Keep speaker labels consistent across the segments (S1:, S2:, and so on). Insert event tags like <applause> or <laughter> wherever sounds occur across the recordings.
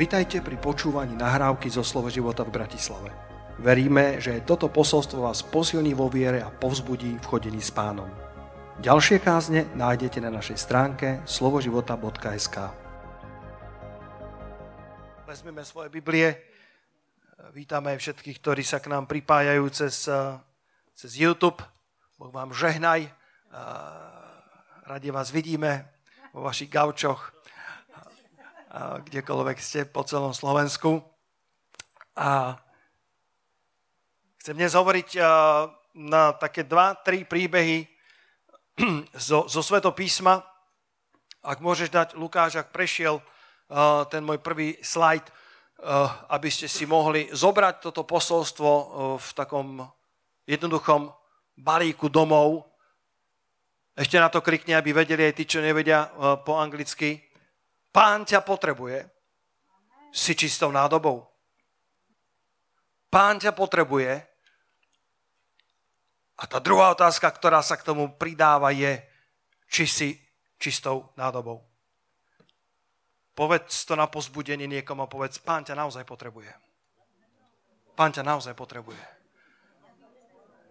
S1: Vitajte pri počúvaní nahrávky zo Slovo života v Bratislave. Veríme, že toto posolstvo vás posilní vo viere a povzbudí v chodení s pánom. Ďalšie kázne nájdete na našej stránke slovoživota.sk Vezmeme svoje Biblie. Vítame všetkých, ktorí sa k nám pripájajú cez, cez YouTube. Boh vám žehnaj. Radi vás vidíme vo vašich gaučoch kdekoľvek ste po celom Slovensku. A chcem dnes hovoriť na také dva, tri príbehy <clears throat> zo, zo Svetopísma. Ak môžeš dať, Lukáš, ak prešiel ten môj prvý slajd, aby ste si mohli zobrať toto posolstvo v takom jednoduchom balíku domov. Ešte na to krikne, aby vedeli aj tí, čo nevedia po anglicky. Pán ťa potrebuje. Si čistou nádobou. Pán ťa potrebuje. A tá druhá otázka, ktorá sa k tomu pridáva, je, či si čistou nádobou. Povedz to na pozbudenie niekomu a povedz, pán ťa naozaj potrebuje. Pán ťa naozaj potrebuje.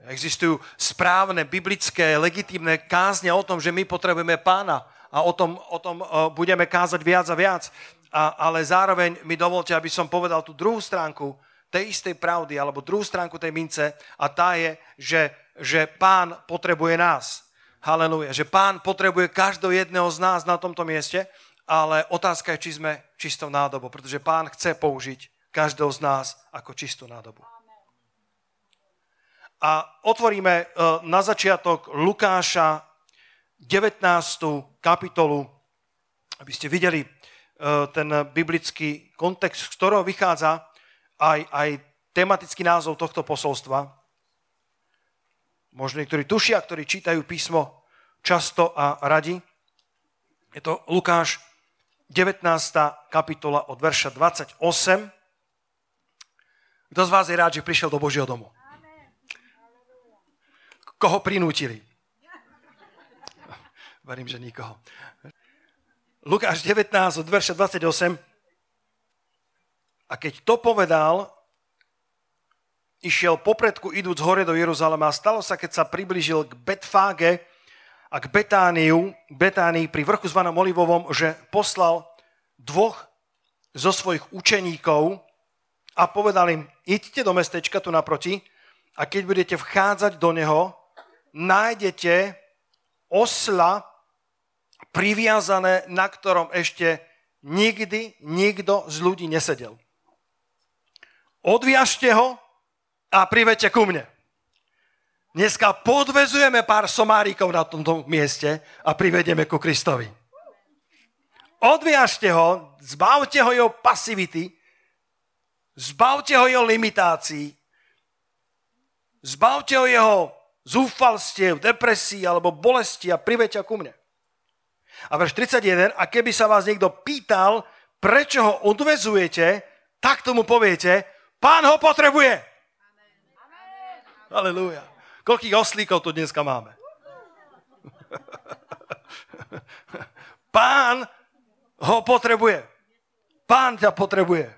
S1: Existujú správne, biblické, legitímne kázne o tom, že my potrebujeme pána a o tom, o tom uh, budeme kázať viac a viac. A, ale zároveň mi dovolte, aby som povedal tú druhú stránku tej istej pravdy, alebo druhú stránku tej mince a tá je, že, že pán potrebuje nás. Haleluja. Že pán potrebuje každého jedného z nás na tomto mieste, ale otázka je, či sme čistou nádobou, pretože pán chce použiť každého z nás ako čistú nádobu. A otvoríme na začiatok Lukáša 19. kapitolu, aby ste videli e, ten biblický kontext, z ktorého vychádza aj, aj tematický názov tohto posolstva. Možno niektorí tušia, ktorí čítajú písmo často a radi. Je to Lukáš 19. kapitola od verša 28. Kto z vás je rád, že prišiel do Božieho domu? Koho prinútili? Verím, že nikoho. Lukáš 19 od verša 28. A keď to povedal, išiel popredku idúc hore do Jeruzalema a stalo sa, keď sa približil k Betfáge a k Betániu, Betánii pri vrchu zvanom Olivovom, že poslal dvoch zo svojich učeníkov a povedal im, idite do mestečka tu naproti a keď budete vchádzať do neho, nájdete osla priviazané, na ktorom ešte nikdy nikto z ľudí nesedel. Odviažte ho a privete ku mne. Dneska podvezujeme pár somárikov na tomto mieste a privedeme ku Kristovi. Odviažte ho, zbavte ho jeho pasivity, zbavte ho jeho limitácií, zbavte ho jeho zúfalstiev, depresí alebo bolesti a privete ku mne. A verš 31, a keby sa vás niekto pýtal, prečo ho odvezujete, tak tomu poviete, pán ho potrebuje. Halelúja. Koľkých oslíkov tu dneska máme? <laughs> Pán ho potrebuje. Pán ťa potrebuje.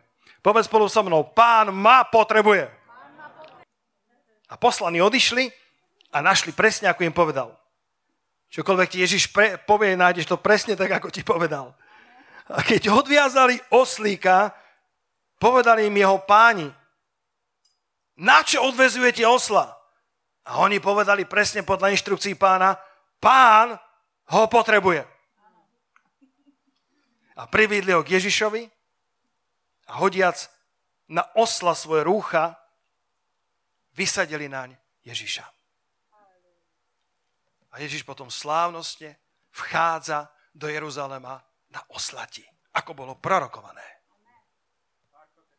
S1: Povedz spolu so mnou, pán ma potrebuje. A poslaní odišli a našli presne, ako im povedal. Čokoľvek ti Ježiš pre, povie, nájdeš to presne tak, ako ti povedal. A keď odviazali oslíka, povedali im jeho páni, na čo odvezujete osla? A oni povedali presne podľa inštrukcií pána, pán ho potrebuje. A privídli ho k Ježišovi a hodiac na osla svoje rúcha, vysadili naň Ježiša. A Ježiš potom slávnostne vchádza do Jeruzalema na oslati, ako bolo prorokované.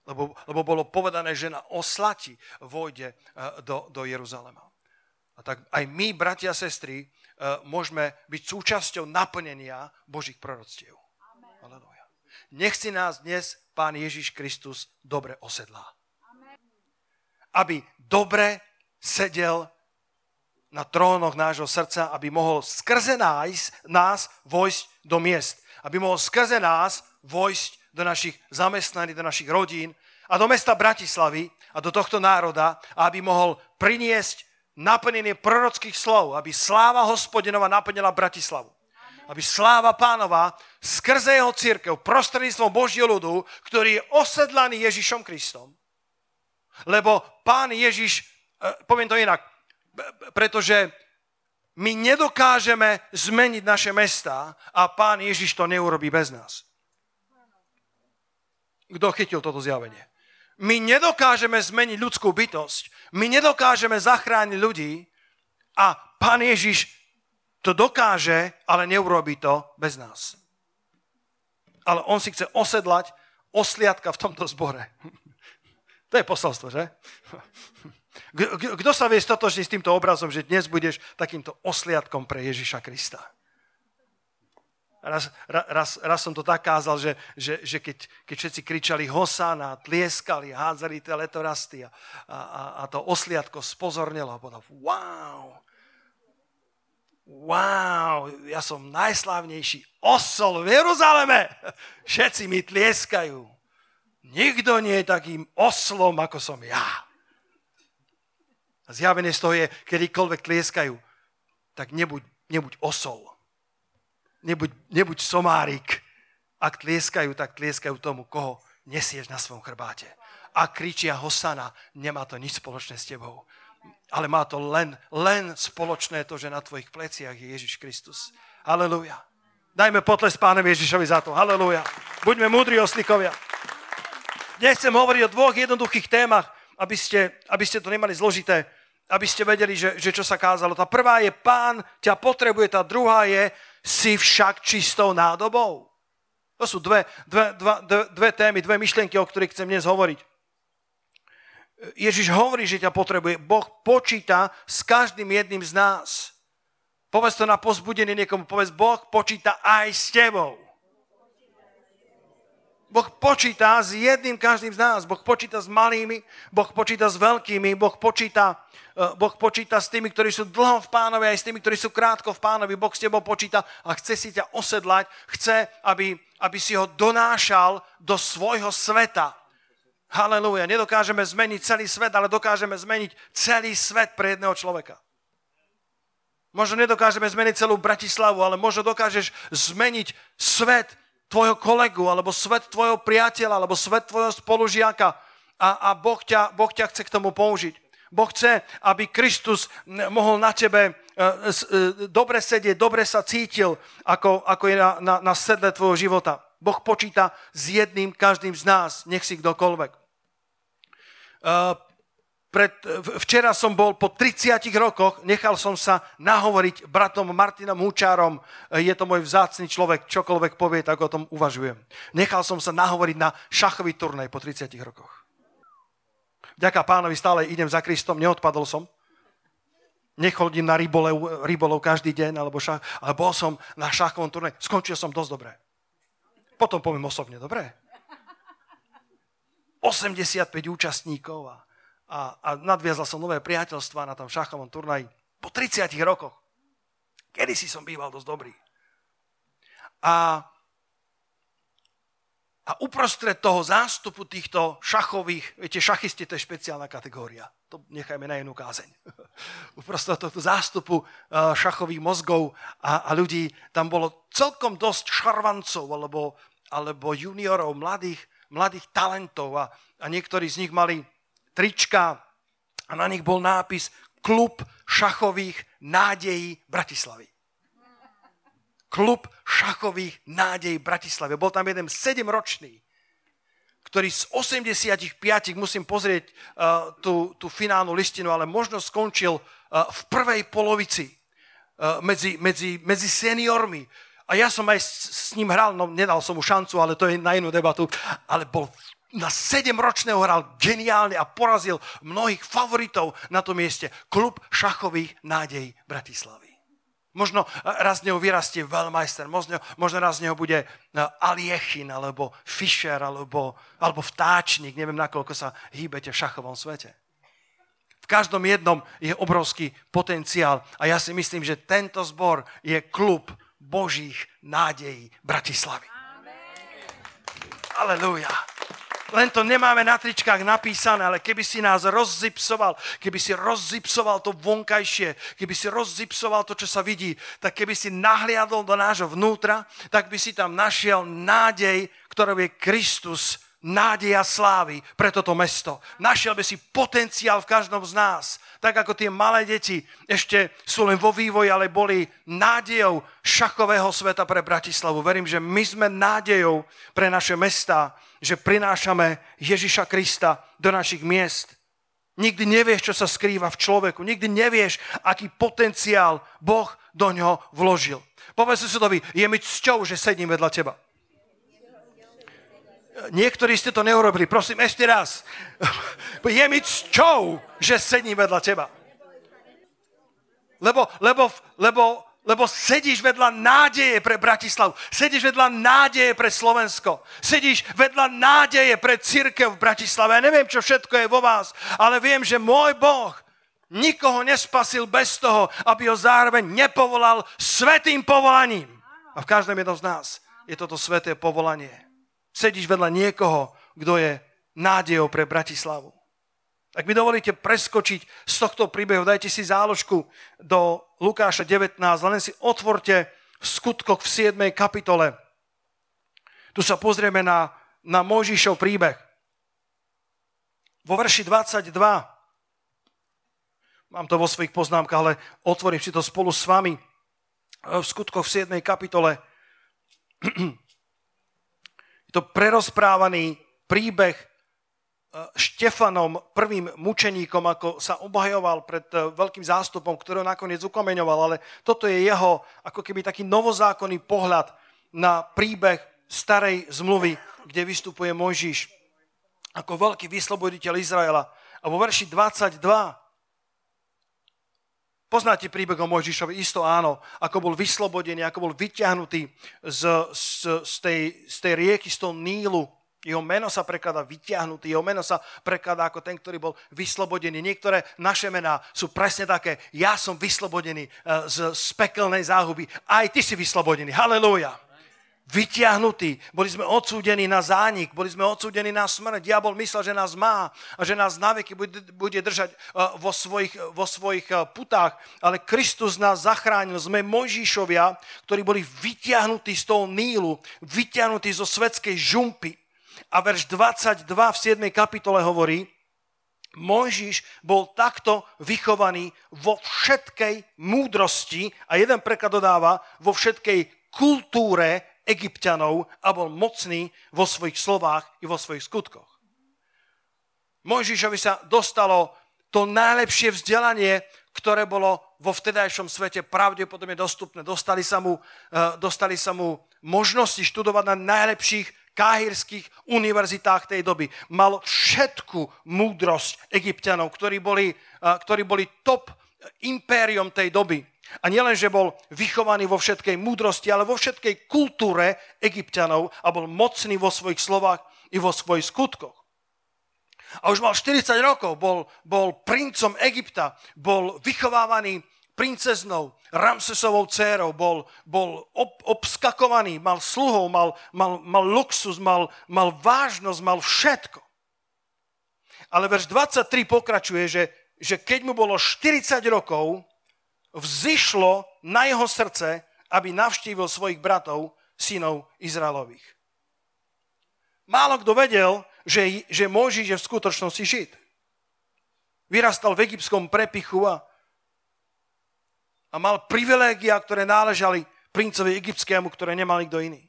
S1: Lebo, lebo bolo povedané, že na oslati vojde e, do, do Jeruzalema. A tak aj my, bratia a sestry, e, môžeme byť súčasťou naplnenia Božích proroctiev. Aleluja. Nech si nás dnes Pán Ježiš Kristus dobre osedlá. Aby dobre sedel na trónoch nášho srdca, aby mohol skrze nás, nás vojsť do miest. Aby mohol skrze nás vojsť do našich zamestnaní, do našich rodín a do mesta Bratislavy a do tohto národa, aby mohol priniesť naplnenie prorockých slov, aby sláva hospodinova naplnila Bratislavu. Aby sláva pánova skrze jeho církev, prostredníctvom Božieho ľudu, ktorý je osedlaný Ježišom Kristom. Lebo pán Ježiš, e, poviem to inak, pretože my nedokážeme zmeniť naše mesta a pán Ježiš to neurobí bez nás. Kto chytil toto zjavenie? My nedokážeme zmeniť ľudskú bytosť, my nedokážeme zachrániť ľudí a pán Ježiš to dokáže, ale neurobi to bez nás. Ale on si chce osedlať osliadka v tomto zbore. <laughs> To je posolstvo, že? Kto sa vie stotožniť s týmto obrazom, že dnes budeš takýmto osliadkom pre Ježiša Krista? Raz, raz, raz som to tak kázal, že, že, že keď, keď všetci kričali Hosana, tlieskali, hádzali tie letorasty a, a, a to osliadko spozornilo a povedal, wow, wow, ja som najslávnejší osol v Jeruzaleme. Všetci mi tlieskajú. Nikto nie je takým oslom, ako som ja. Zjavenie z toho je, kedykoľvek tlieskajú, tak nebuď, nebuď osol. Nebuď, nebuď somárik. Ak tlieskajú, tak tlieskajú tomu, koho nesieš na svojom chrbáte. A kričia Hosana, nemá to nič spoločné s tebou. Ale má to len, len spoločné to, že na tvojich pleciach je Ježiš Kristus. Aleluja. Dajme potles pánovi Ježišovi za to. Aleluja. Buďme múdri oslikovia. Dnes chcem hovoriť o dvoch jednoduchých témach, aby ste, aby ste to nemali zložité, aby ste vedeli, že, že čo sa kázalo. Tá prvá je, pán ťa potrebuje, tá druhá je, si však čistou nádobou. To sú dve, dve, dva, dve, dve témy, dve myšlienky, o ktorých chcem dnes hovoriť. Ježiš hovorí, že ťa potrebuje. Boh počíta s každým jedným z nás. Povedz to na pozbudenie niekomu. Povedz, Boh počíta aj s tebou. Boh počíta s jedným každým z nás. Boh počíta s malými, Boh počíta s veľkými, Boh počíta, boh počíta s tými, ktorí sú dlho v pánovi, aj s tými, ktorí sú krátko v pánovi. Boh s tebou počíta a chce si ťa osedlať, chce, aby, aby si ho donášal do svojho sveta. Halelúja. Nedokážeme zmeniť celý svet, ale dokážeme zmeniť celý svet pre jedného človeka. Možno nedokážeme zmeniť celú Bratislavu, ale možno dokážeš zmeniť svet tvojho kolegu, alebo svet tvojho priateľa, alebo svet tvojho spolužiaka a, a boh, ťa, boh ťa chce k tomu použiť. Boh chce, aby Kristus mohol na tebe e, e, dobre sedieť, dobre sa cítil, ako, ako je na, na, na sedle tvojho života. Boh počíta s jedným, každým z nás, nech si kdokoľvek. Uh, pred, včera som bol po 30 rokoch, nechal som sa nahovoriť bratom Martinom Húčárom, je to môj vzácný človek, čokoľvek povie, tak o tom uvažujem. Nechal som sa nahovoriť na šachový turnaj po 30 rokoch. Ďaká pánovi stále idem za Kristom, neodpadol som. Nechodím na rybolov, rybolov každý deň, alebo šach, ale bol som na šachovom turnaji. Skončil som dosť dobre. Potom poviem osobne, dobre? 85 účastníkov a a, a nadviazal som nové priateľstva na tom šachovom turnaji po 30 rokoch. Kedy si som býval dosť dobrý. A, a uprostred toho zástupu týchto šachových, viete, šachisti to je špeciálna kategória. To nechajme na jednu kázeň. <laughs> uprostred tohto zástupu uh, šachových mozgov a, a ľudí tam bolo celkom dosť šarvancov alebo, alebo juniorov, mladých, mladých talentov a, a niektorí z nich mali trička a na nich bol nápis Klub šachových nádejí Bratislavy. Klub šachových nádejí Bratislavy. Bol tam jeden sedemročný, ktorý z 85, musím pozrieť uh, tú, tú finálnu listinu, ale možno skončil uh, v prvej polovici uh, medzi, medzi, medzi seniormi. A ja som aj s, s ním hral, no nedal som mu šancu, ale to je na inú debatu, ale bol na 7 ročného hral geniálne a porazil mnohých favoritov na tom mieste. Klub šachových nádej Bratislavy. Možno raz z neho vyrastie veľmajster, možno, možno raz z neho bude no, Aliechin, alebo Fischer, alebo, alebo vtáčnik, neviem, nakoľko sa hýbete v šachovom svete. V každom jednom je obrovský potenciál a ja si myslím, že tento zbor je klub Božích nádejí Bratislavy. Aleluja. Len to nemáme na tričkách napísané, ale keby si nás rozzipsoval, keby si rozzipsoval to vonkajšie, keby si rozzipsoval to, čo sa vidí, tak keby si nahliadol do nášho vnútra, tak by si tam našiel nádej, ktorou je Kristus, nádeja slávy pre toto mesto. Našiel by si potenciál v každom z nás. Tak ako tie malé deti ešte sú len vo vývoji, ale boli nádejou šachového sveta pre Bratislavu. Verím, že my sme nádejou pre naše mesta že prinášame Ježiša Krista do našich miest. Nikdy nevieš, čo sa skrýva v človeku. Nikdy nevieš, aký potenciál Boh do ňoho vložil. Povedz susedovi, je mi cťou, že sedím vedľa teba. Niektorí ste to neurobili. Prosím, ešte raz. Je mi cťou, že sedím vedľa teba. Lebo, lebo, lebo lebo sedíš vedľa nádeje pre Bratislavu. Sedíš vedľa nádeje pre Slovensko. Sedíš vedľa nádeje pre církev v Bratislave. Ja neviem, čo všetko je vo vás, ale viem, že môj Boh nikoho nespasil bez toho, aby ho zároveň nepovolal svetým povolaním. A v každom jednom z nás je toto sveté povolanie. Sedíš vedľa niekoho, kto je nádejou pre Bratislavu. Ak mi dovolíte preskočiť z tohto príbehu, dajte si záložku do Lukáša 19, len si otvorte v skutkoch v 7. kapitole. Tu sa pozrieme na, na Mojžišov príbeh. Vo verši 22, mám to vo svojich poznámkach, ale otvorím si to spolu s vami, v skutkoch v 7. kapitole. <clears throat> Je to prerozprávaný príbeh Štefanom, prvým mučeníkom, ako sa obhajoval pred eh, veľkým zástupom, ktorého nakoniec ukameňoval, ale toto je jeho ako keby taký novozákonný pohľad na príbeh starej zmluvy, kde vystupuje Mojžiš ako veľký vysloboditeľ Izraela. A vo verši 22 Poznáte príbeh o Mojžišovi? Isto áno. Ako bol vyslobodený, ako bol vyťahnutý z, z, z, tej, z tej rieky, z toho Nílu, jeho meno sa prekladá vyťahnutý, jeho meno sa prekladá ako ten, ktorý bol vyslobodený. Niektoré naše mená sú presne také, ja som vyslobodený eh, z, z pekelnej záhuby, aj ty si vyslobodený. Halelúja. Vyťahnutí, boli sme odsúdení na zánik, boli sme odsúdení na smrť. Diabol myslel, že nás má a že nás naveky bude, držať eh, vo svojich, vo svojich eh, putách, ale Kristus nás zachránil. Sme Mojžišovia, ktorí boli vyťahnutí z toho Nílu, vyťahnutí zo svetskej žumpy a verš 22 v 7. kapitole hovorí, Mojžiš bol takto vychovaný vo všetkej múdrosti a jeden preklad dodáva vo všetkej kultúre egyptianov a bol mocný vo svojich slovách i vo svojich skutkoch. Mojžišovi sa dostalo to najlepšie vzdelanie, ktoré bolo vo vtedajšom svete pravdepodobne dostupné. Dostali sa mu, eh, dostali sa mu možnosti študovať na najlepších káhirských univerzitách tej doby. Mal všetku múdrosť egyptianov, ktorí boli, ktorí boli top impériom tej doby. A nielen, že bol vychovaný vo všetkej múdrosti, ale vo všetkej kultúre egyptianov a bol mocný vo svojich slovách i vo svojich skutkoch. A už mal 40 rokov, bol, bol princom Egypta, bol vychovávaný princeznou, Ramsesovou dcérou, bol, bol ob, obskakovaný, mal sluhov, mal, mal, mal luxus, mal, mal vážnosť, mal všetko. Ale verš 23 pokračuje, že, že keď mu bolo 40 rokov, vzýšlo na jeho srdce, aby navštívil svojich bratov, synov Izraelových. Málo kto vedel, že, že Mojžiš je v skutočnosti Žid. Vyrastal v egyptskom prepichu a a mal privilégia, ktoré náležali princovi egyptskému, ktoré nemal nikto iný.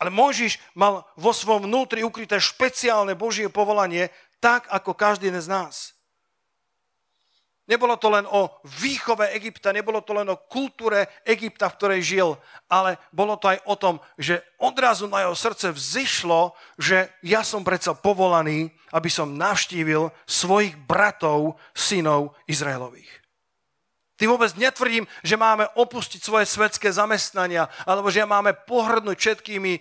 S1: Ale Mojžiš mal vo svojom vnútri ukryté špeciálne Božie povolanie, tak ako každý z nás. Nebolo to len o výchove Egypta, nebolo to len o kultúre Egypta, v ktorej žil, ale bolo to aj o tom, že odrazu na jeho srdce vzýšlo, že ja som predsa povolaný, aby som navštívil svojich bratov, synov Izraelových. Tým vôbec netvrdím, že máme opustiť svoje svetské zamestnania, alebo že máme pohrnúť všetkými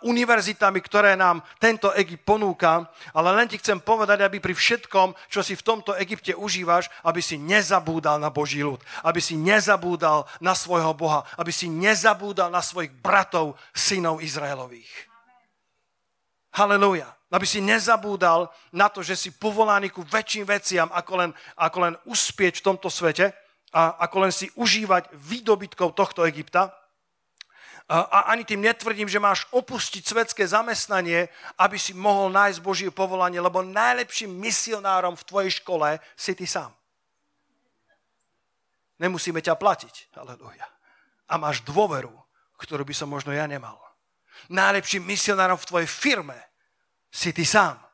S1: univerzitami, ktoré nám tento Egypt ponúka, ale len ti chcem povedať, aby pri všetkom, čo si v tomto Egypte užívaš, aby si nezabúdal na Boží ľud, aby si nezabúdal na svojho Boha, aby si nezabúdal na svojich bratov, synov Izraelových. Halelúja. Aby si nezabúdal na to, že si povolaný ku väčším veciam, ako len, ako len uspieť v tomto svete a ako len si užívať výdobytkov tohto Egypta. A ani tým netvrdím, že máš opustiť svetské zamestnanie, aby si mohol nájsť Božie povolanie, lebo najlepším misionárom v tvojej škole si ty sám. Nemusíme ťa platiť. Aleluja. A máš dôveru, ktorú by som možno ja nemal. Najlepším misionárom v tvojej firme si ty sám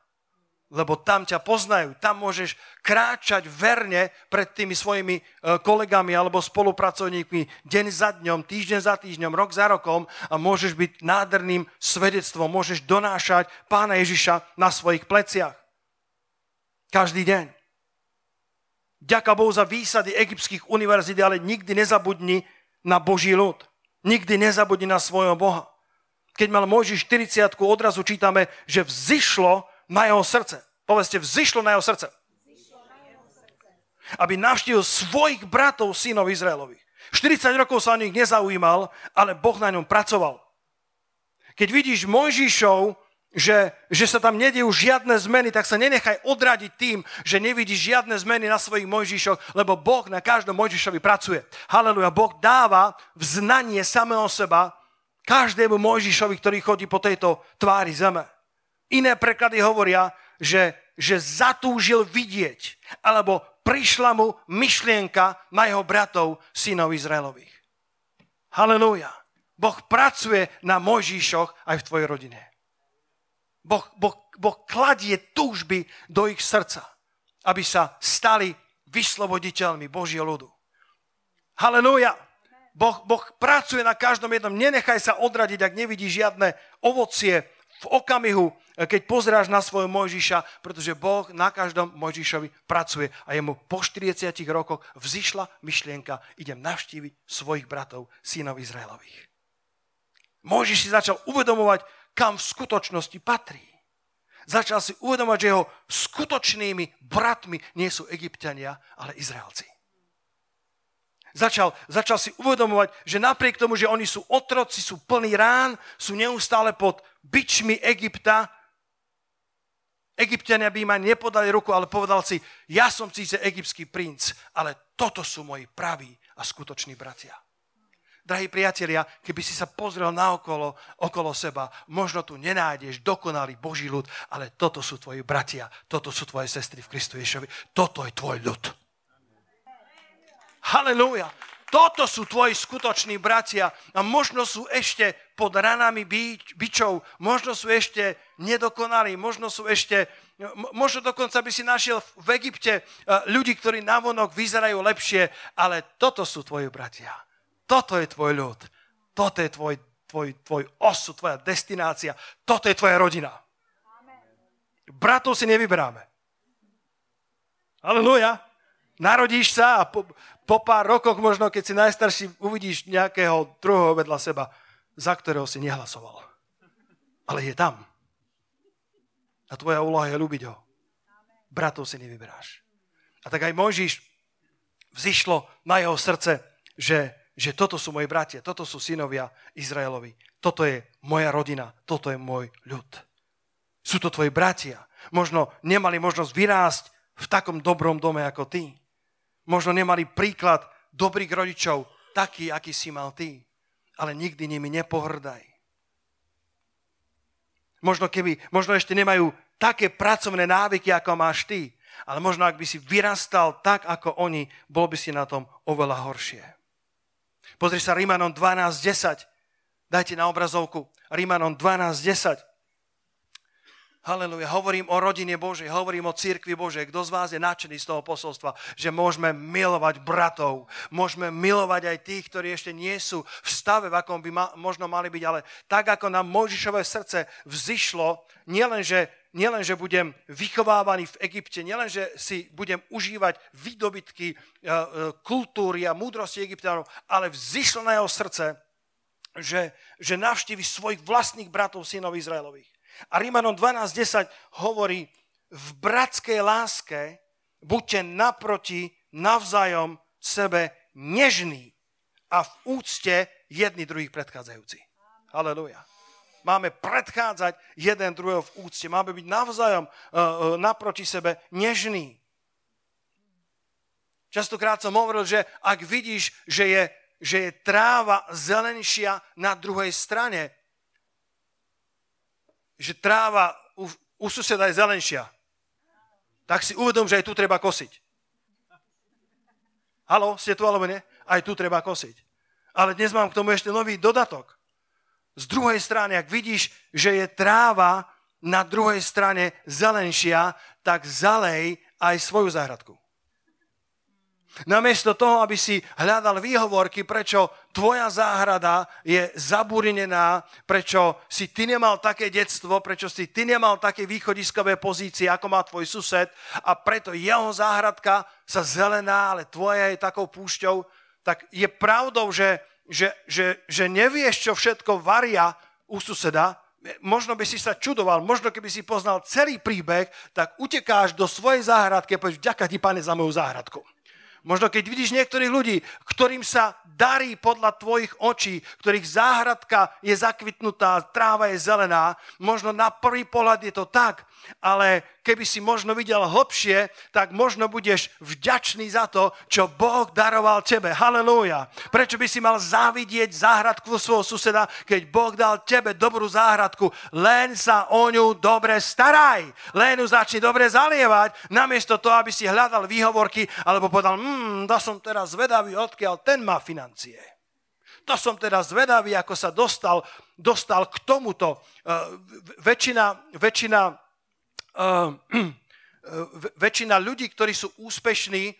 S1: lebo tam ťa poznajú, tam môžeš kráčať verne pred tými svojimi e, kolegami alebo spolupracovníkmi deň za dňom, týždeň za týždňom, rok za rokom a môžeš byť nádherným svedectvom, môžeš donášať pána Ježiša na svojich pleciach. Každý deň. Ďaká Bohu za výsady egyptských univerzít, ale nikdy nezabudni na Boží ľud. Nikdy nezabudni na svojho Boha. Keď mal Mojžiš 40 odrazu čítame, že vzýšlo na jeho srdce. Povedzte, vzýšlo na jeho srdce. Aby navštívil svojich bratov, synov Izraelových. 40 rokov sa o nich nezaujímal, ale Boh na ňom pracoval. Keď vidíš Mojžišov, že, že sa tam nedejú žiadne zmeny, tak sa nenechaj odradiť tým, že nevidíš žiadne zmeny na svojich Mojžišoch, lebo Boh na každom Mojžišovi pracuje. Haleluja. Boh dáva vznanie samého seba každému Mojžišovi, ktorý chodí po tejto tvári zeme. Iné preklady hovoria, že, že zatúžil vidieť, alebo prišla mu myšlienka na jeho bratov, synov Izraelových. Halelúja. Boh pracuje na Mojžíšoch aj v tvojej rodine. Boh, boh, boh kladie túžby do ich srdca, aby sa stali vysloboditeľmi Božieho ľudu. Halelúja. Boh, boh pracuje na každom jednom. Nenechaj sa odradiť, ak nevidíš žiadne ovocie v okamihu, eh, keď pozráš na svojho Mojžiša, pretože Boh na každom Mojžišovi pracuje a jemu po 40 rokoch vzýšla myšlienka, idem navštíviť svojich bratov, synov Izraelových. Mojžiš si začal uvedomovať, kam v skutočnosti patrí. Začal si uvedomovať, že jeho skutočnými bratmi nie sú egyptiania, ale Izraelci. Začal, začal si uvedomovať, že napriek tomu, že oni sú otroci, sú plní rán, sú neustále pod bičmi Egypta. Egyptiania by im ani nepodali ruku, ale povedal si, ja som síce egyptský princ, ale toto sú moji praví a skutoční bratia. Drahí priatelia, keby si sa pozrel naokolo, okolo seba, možno tu nenájdeš dokonalý Boží ľud, ale toto sú tvoji bratia, toto sú tvoje sestry v Kristu Ježovi, toto je tvoj ľud. Halelúja. Toto sú tvoji skutoční bratia a možno sú ešte pod ranami bič, bičov, možno sú ešte nedokonalí, možno sú ešte, možno dokonca by si našiel v Egypte eh, ľudí, ktorí navonok vyzerajú lepšie, ale toto sú tvoji bratia. Toto je tvoj ľud. Toto je tvoj, tvoj, tvoj osu, tvoja destinácia. Toto je tvoja rodina. Bratov si nevyberáme. Aleluja. Narodíš sa a po, po pár rokoch možno, keď si najstarší, uvidíš nejakého druhého vedľa seba, za ktorého si nehlasoval. Ale je tam. A tvoja úloha je ľúbiť ho. Bratov si nevyberáš. A tak aj Mojžiš vzýšlo na jeho srdce, že, že toto sú moji bratia, toto sú synovia Izraelovi, toto je moja rodina, toto je môj ľud. Sú to tvoji bratia. Možno nemali možnosť vyrásť v takom dobrom dome ako ty. Možno nemali príklad dobrých rodičov, taký, aký si mal ty. Ale nikdy nimi nepohrdaj. Možno, keby, možno ešte nemajú také pracovné návyky, ako máš ty. Ale možno, ak by si vyrastal tak, ako oni, bol by si na tom oveľa horšie. Pozri sa Rímanom 12.10. Dajte na obrazovku. Rímanom 12.10. Haleluja. Hovorím o rodine Božej, hovorím o církvi Božej. Kto z vás je nadšený z toho posolstva, že môžeme milovať bratov, môžeme milovať aj tých, ktorí ešte nie sú v stave, v akom by ma, možno mali byť, ale tak, ako nám Mojžišové srdce vzýšlo, nielen, že, nielen, že budem vychovávaný v Egypte, nielen, že si budem užívať výdobytky e, e, kultúry a múdrosti egyptianov, ale jeho srdce, že, že navštívi svojich vlastných bratov, synov Izraelových. A Rímanom 12.10 hovorí, v bratskej láske buďte naproti navzájom sebe nežní a v úcte jedni druhých predchádzajúci. Halelujá. máme predchádzať jeden druhého v úcte, máme byť navzájom uh, uh, naproti sebe nežný. Častokrát som hovoril, že ak vidíš, že je, že je tráva zelenšia na druhej strane, že tráva u, u suseda je zelenšia, tak si uvedom, že aj tu treba kosiť. Halo, ste tu alebo nie? Aj tu treba kosiť. Ale dnes mám k tomu ešte nový dodatok. Z druhej strany, ak vidíš, že je tráva na druhej strane zelenšia, tak zalej aj svoju záhradku. Namiesto toho, aby si hľadal výhovorky, prečo tvoja záhrada je zaburinená, prečo si ty nemal také detstvo, prečo si ty nemal také východiskové pozície, ako má tvoj sused a preto jeho záhradka sa zelená, ale tvoja je takou púšťou, tak je pravdou, že, že, že, že nevieš, čo všetko varia u suseda, možno by si sa čudoval, možno keby si poznal celý príbeh, tak utekáš do svojej záhradky a povieš, ďaká ti, pane, za moju záhradku. Možno keď vidíš niektorých ľudí, ktorým sa darí podľa tvojich očí, ktorých záhradka je zakvitnutá, tráva je zelená, možno na prvý pohľad je to tak, ale keby si možno videl hlbšie, tak možno budeš vďačný za to, čo Boh daroval tebe. Halelúja. Prečo by si mal závidieť záhradku svojho suseda, keď Boh dal tebe dobrú záhradku? Len sa o ňu dobre staraj. Len ju začni dobre zalievať, namiesto toho, aby si hľadal výhovorky, alebo povedal, hmm, to som teraz zvedavý, odkiaľ ten má financie. To som teda zvedavý, ako sa dostal, dostal k tomuto. Uh, väčšina, väčšina uh, väčšina ľudí, ktorí sú úspešní,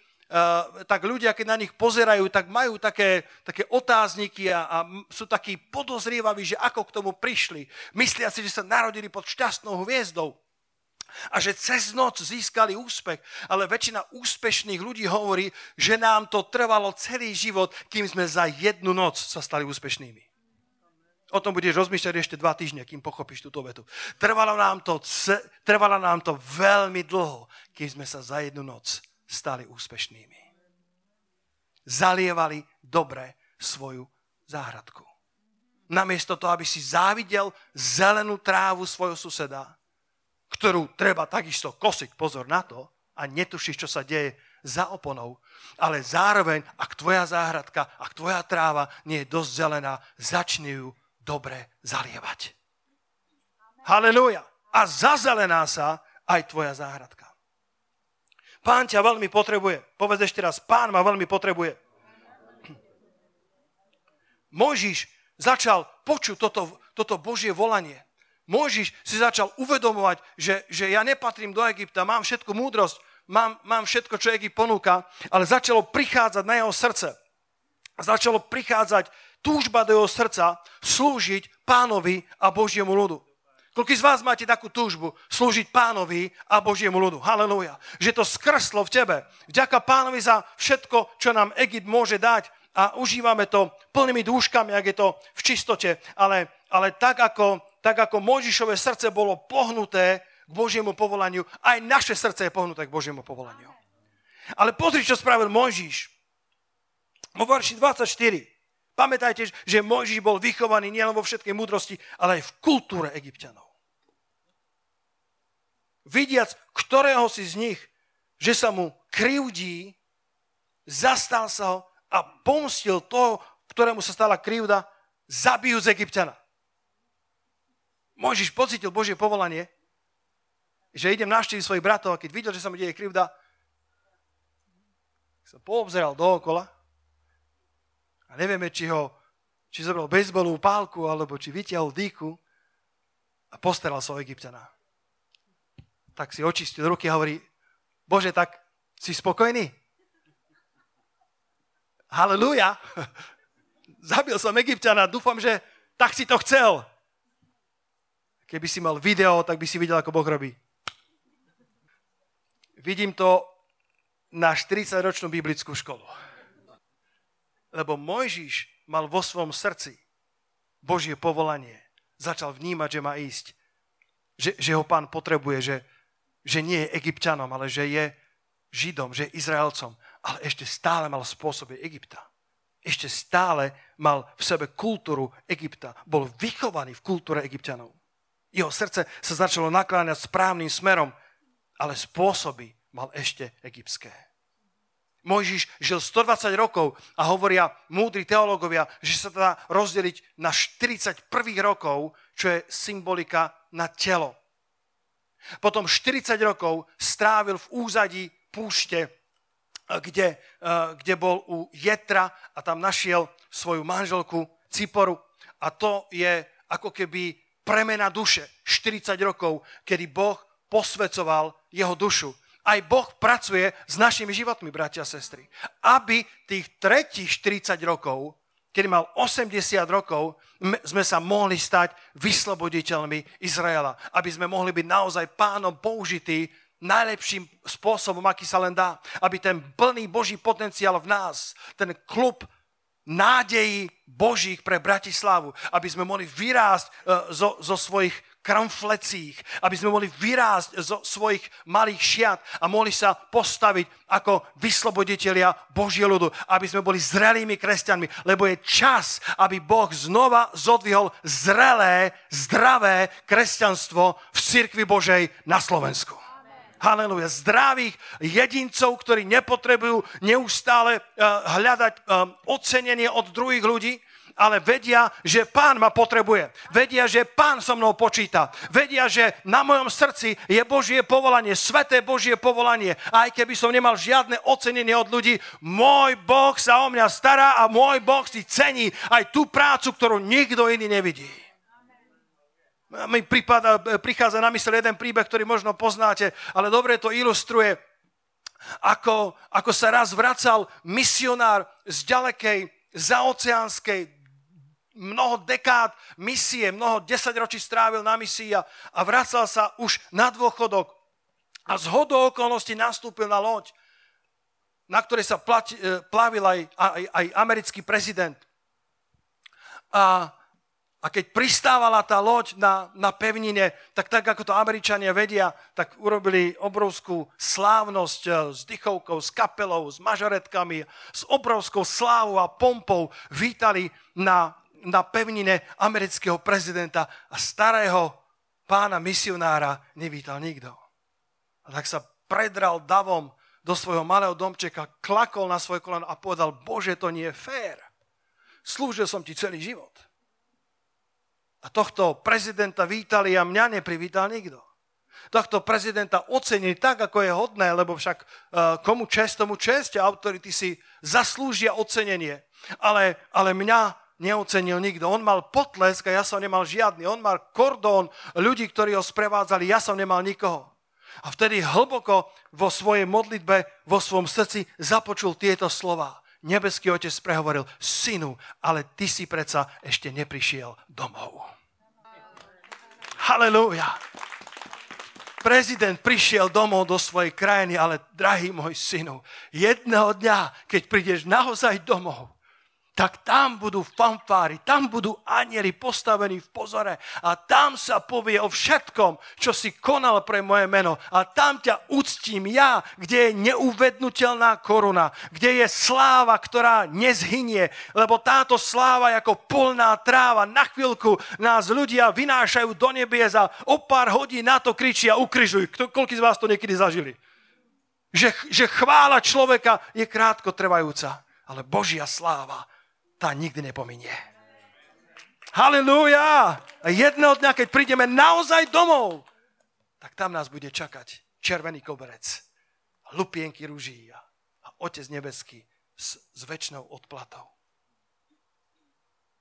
S1: tak ľudia, keď na nich pozerajú, tak majú také, také otázniky a, a sú takí podozrievaví, že ako k tomu prišli. Myslia si, že sa narodili pod šťastnou hviezdou a že cez noc získali úspech. Ale väčšina úspešných ľudí hovorí, že nám to trvalo celý život, kým sme za jednu noc sa stali úspešnými. O tom budeš rozmýšľať ešte dva týždne, kým pochopíš túto vetu. Trvalo nám to, trvalo nám to veľmi dlho, kým sme sa za jednu noc stali úspešnými. Zalievali dobre svoju záhradku. Namiesto toho, aby si závidel zelenú trávu svojho suseda, ktorú treba takisto kosiť, pozor na to, a netušíš, čo sa deje za oponou, ale zároveň, ak tvoja záhradka, ak tvoja tráva nie je dosť zelená, začni ju dobre zalievať. Halelúja. A zazelená sa aj tvoja záhradka. Pán ťa veľmi potrebuje. Povedz ešte raz, pán ma veľmi potrebuje. Môžiš začal počuť toto, toto Božie volanie. Môžiš si začal uvedomovať, že, že ja nepatrím do Egypta, mám všetku múdrosť, mám, mám všetko, čo Egypt ponúka, ale začalo prichádzať na jeho srdce. Začalo prichádzať túžba do jeho srdca slúžiť pánovi a Božiemu ľudu. Koľko z vás máte takú túžbu slúžiť pánovi a Božiemu ľudu? Halelúja. Že to skrslo v tebe. Vďaka pánovi za všetko, čo nám Egypt môže dať a užívame to plnými dúškami, ak je to v čistote. Ale, ale tak, ako, tak ako Mojžišové srdce bolo pohnuté k Božiemu povolaniu, aj naše srdce je pohnuté k Božiemu povolaniu. Ale pozri, čo spravil Mojžiš. Vo verši 24. Pamätajte, že Mojžiš bol vychovaný nielen vo všetkej múdrosti, ale aj v kultúre egyptianov. Vidiac, ktorého si z nich, že sa mu krivdí, zastal sa ho a pomstil toho, ktorému sa stala krivda, zabijú z Egyptiana. Mojžiš pocitil Božie povolanie, že idem navštíviť svojich bratov a keď videl, že sa mu deje krivda, sa poobzeral dookola a nevieme, či ho či zobral bejsbolovú pálku, alebo či vytiahol dýku a postaral sa o Egyptiana. Tak si očistil ruky a hovorí, Bože, tak si spokojný? Halelúja! <laughs> Zabil som Egyptiana, dúfam, že tak si to chcel. Keby si mal video, tak by si videl, ako Boh robí. Vidím to na 40-ročnú biblickú školu. Lebo Mojžiš mal vo svojom srdci Božie povolanie. Začal vnímať, že má ísť. Že, že ho pán potrebuje, že, že nie je egyptianom, ale že je židom, že je Izraelcom. Ale ešte stále mal spôsoby Egypta. ešte stále mal v sebe kultúru Egypta. Bol vychovaný v kultúre egyptianov. Jeho srdce sa začalo nakláňať správnym smerom, ale spôsoby mal ešte egyptské. Mojžiš žil 120 rokov a hovoria múdri teológovia, že sa dá rozdeliť na 41 rokov, čo je symbolika na telo. Potom 40 rokov strávil v úzadí púšte, kde, eh, kde bol u Jetra a tam našiel svoju manželku Ciporu. A to je ako keby premena duše. 40 rokov, kedy Boh posvecoval jeho dušu aj Boh pracuje s našimi životmi, bratia a sestry. Aby tých tretích 40 rokov, kedy mal 80 rokov, sme sa mohli stať vysloboditeľmi Izraela. Aby sme mohli byť naozaj pánom použití najlepším spôsobom, aký sa len dá. Aby ten plný Boží potenciál v nás, ten klub nádejí Božích pre Bratislavu, aby sme mohli vyrásť e, zo, zo svojich kramflecích, aby sme mohli vyrásť zo svojich malých šiat a mohli sa postaviť ako vysloboditelia Božie ľudu, aby sme boli zrelými kresťanmi, lebo je čas, aby Boh znova zodvihol zrelé, zdravé kresťanstvo v cirkvi Božej na Slovensku. Haleluja. Zdravých jedincov, ktorí nepotrebujú neustále uh, hľadať uh, ocenenie od druhých ľudí, ale vedia, že pán ma potrebuje. Vedia, že pán so mnou počíta. Vedia, že na mojom srdci je Božie povolanie, sveté Božie povolanie. Aj keby som nemal žiadne ocenenie od ľudí, môj Boh sa o mňa stará a môj Boh si cení aj tú prácu, ktorú nikto iný nevidí. Mi prípada, prichádza na mysle jeden príbeh, ktorý možno poznáte, ale dobre to ilustruje, ako, ako sa raz vracal misionár z ďalekej zaoceánskej mnoho dekád misie, mnoho desaťročí strávil na misii a, a vracal sa už na dôchodok a z hodou okolností nastúpil na loď, na ktorej sa plati, e, plavil aj, aj, aj americký prezident. A, a keď pristávala tá loď na, na pevnine, tak tak ako to Američania vedia, tak urobili obrovskú slávnosť e, s dychovkou, s kapelou, s mažoretkami, s obrovskou slávou a pompou vítali na, na pevnine amerického prezidenta a starého pána misionára nevítal nikto. A tak sa predral davom do svojho malého domčeka, klakol na svoje koleno a povedal, Bože, to nie je fér. Slúžil som ti celý život. A tohto prezidenta vítali a mňa neprivítal nikto. Tohto prezidenta ocenili tak, ako je hodné, lebo však uh, komu čest, tomu čest a autority si zaslúžia ocenenie. Ale, ale mňa neocenil nikto. On mal potlesk a ja som nemal žiadny. On mal kordón ľudí, ktorí ho sprevádzali, ja som nemal nikoho. A vtedy hlboko vo svojej modlitbe, vo svojom srdci započul tieto slova. Nebeský otec prehovoril, synu, ale ty si predsa ešte neprišiel domov. Halelúja. Prezident prišiel domov do svojej krajiny, ale drahý môj synu, jedného dňa, keď prídeš naozaj domov, tak tam budú fanfári, tam budú anieli postavení v pozore a tam sa povie o všetkom, čo si konal pre moje meno a tam ťa uctím ja, kde je neuvednutelná koruna, kde je sláva, ktorá nezhynie, lebo táto sláva je ako polná tráva. Na chvíľku nás ľudia vynášajú do nebies a o pár hodín na to kričia ukryžuj. Koľko z vás to niekedy zažili? Že, že chvála človeka je krátko trvajúca, ale Božia sláva tá nikdy nepominie. Halelúja! A jedného dňa, keď prídeme naozaj domov, tak tam nás bude čakať červený koberec, lupienky rúží a, a Otec nebeský s, s väčšnou odplatou.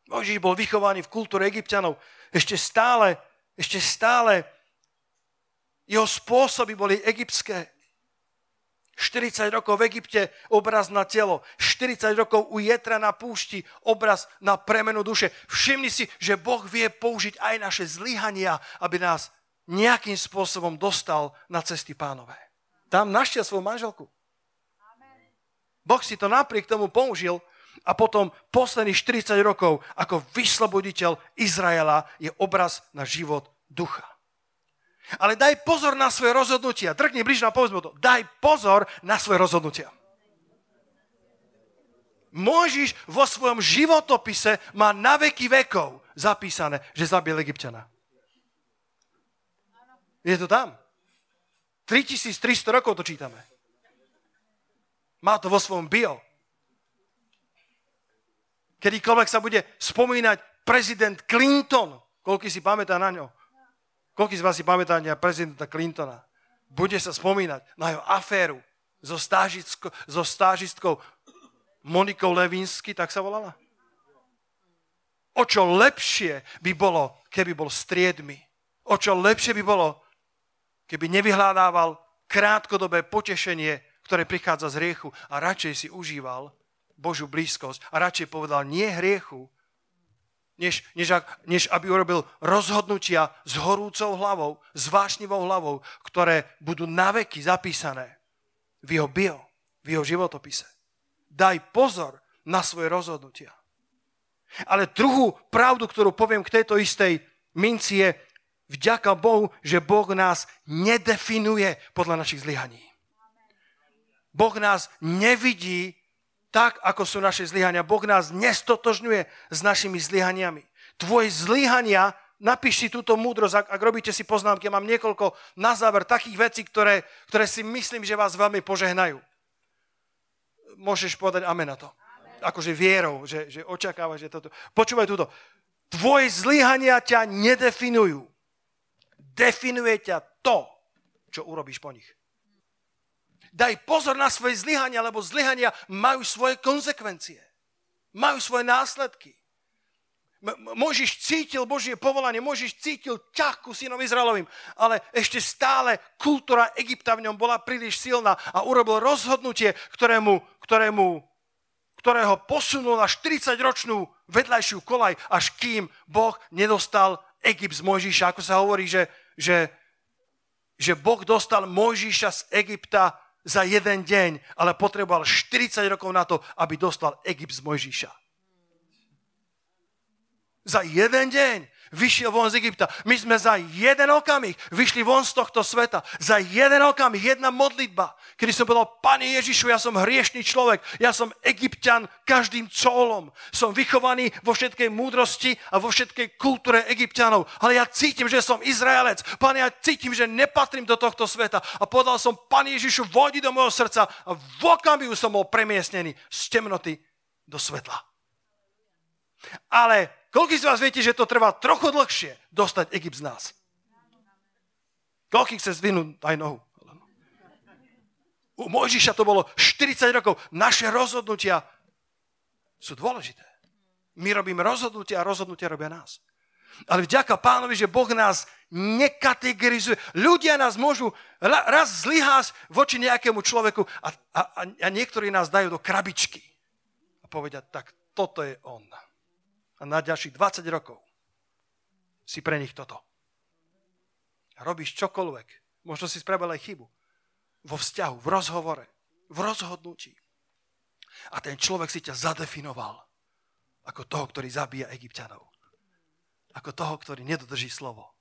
S1: Mojžiš bol vychovaný v kultúre egyptianov. Ešte stále, ešte stále jeho spôsoby boli egyptské. 40 rokov v Egypte, obraz na telo. 40 rokov u Jetra na púšti, obraz na premenu duše. Všimni si, že Boh vie použiť aj naše zlyhania, aby nás nejakým spôsobom dostal na cesty pánové. Tam našiel svoju manželku. Boh si to napriek tomu použil a potom posledných 40 rokov ako vysloboditeľ Izraela je obraz na život ducha. Ale daj pozor na svoje rozhodnutia. Drkni bližne a povedz mu to. Daj pozor na svoje rozhodnutia. Mojžiš vo svojom životopise má na veky vekov zapísané, že zabil Egyptiana. Je to tam. 3300 rokov to čítame. Má to vo svojom bio. Kedykoľvek sa bude spomínať prezident Clinton, koľko si pamätá na ňo? Koľko z vás si pamätá na prezidenta Clintona? Bude sa spomínať na jeho aféru so, stážistko, so stážistkou Monikou Levinsky, tak sa volala? O čo lepšie by bolo, keby bol striedmy. O čo lepšie by bolo, keby nevyhľadával krátkodobé potešenie, ktoré prichádza z hriechu a radšej si užíval Božú blízkosť a radšej povedal nie hriechu, než, než, než aby urobil rozhodnutia s horúcou hlavou, s vášnivou hlavou, ktoré budú naveky zapísané v jeho bio, v jeho životopise. Daj pozor na svoje rozhodnutia. Ale druhú pravdu, ktorú poviem k tejto istej minci je vďaka Bohu, že Boh nás nedefinuje podľa našich zlyhaní. Boh nás nevidí tak, ako sú naše zlyhania. Boh nás nestotožňuje s našimi zlyhaniami. Tvoje zlyhania, napíš si túto múdrosť, ak, ak robíte si poznámky, mám niekoľko na záver takých vecí, ktoré, ktoré si myslím, že vás veľmi požehnajú. Môžeš povedať amen na to. Amen. Akože vierou, že, že očakávaš, že toto. Počúvaj túto. Tvoje zlyhania ťa nedefinujú. Definuje ťa to, čo urobíš po nich. Daj pozor na svoje zlyhania, lebo zlyhania majú svoje konsekvencie. Majú svoje následky. Môžiš cítil Božie povolanie, môžiš cítil ťah ku synom Izraelovým, ale ešte stále kultúra Egypta v ňom bola príliš silná a urobil rozhodnutie, ktorému, ktorému, ktorého posunul na 40-ročnú vedľajšiu kolaj, až kým Boh nedostal Egypt z Mojžiša. Ako sa hovorí, že, že, že Boh dostal Mojžiša z Egypta za jeden deň, ale potreboval 40 rokov na to, aby dostal Egypt z Mojžiša. Za jeden deň vyšiel von z Egypta. My sme za jeden okamih vyšli von z tohto sveta. Za jeden okamih, jedna modlitba. Kedy som povedal, Pane Ježišu, ja som hriešný človek, ja som egyptian každým colom. Som vychovaný vo všetkej múdrosti a vo všetkej kultúre egyptianov. Ale ja cítim, že som Izraelec. Pane, ja cítim, že nepatrím do tohto sveta. A povedal som, Pane Ježišu, vojdi do môjho srdca. A v okamihu som bol premiestnený z temnoty do svetla. Ale Koľko z vás viete, že to trvá trochu dlhšie dostať Egypt z nás? Koľko chce zdvihnúť aj nohu? U Mojžiša to bolo 40 rokov. Naše rozhodnutia sú dôležité. My robíme rozhodnutia a rozhodnutia robia nás. Ale vďaka pánovi, že Boh nás nekategorizuje. Ľudia nás môžu raz zlyhať voči nejakému človeku a, a, a niektorí nás dajú do krabičky. A povedia, tak toto je on a na ďalších 20 rokov si pre nich toto. Robíš čokoľvek. Možno si spravil aj chybu. Vo vzťahu, v rozhovore, v rozhodnutí. A ten človek si ťa zadefinoval ako toho, ktorý zabíja egyptianov. Ako toho, ktorý nedodrží slovo.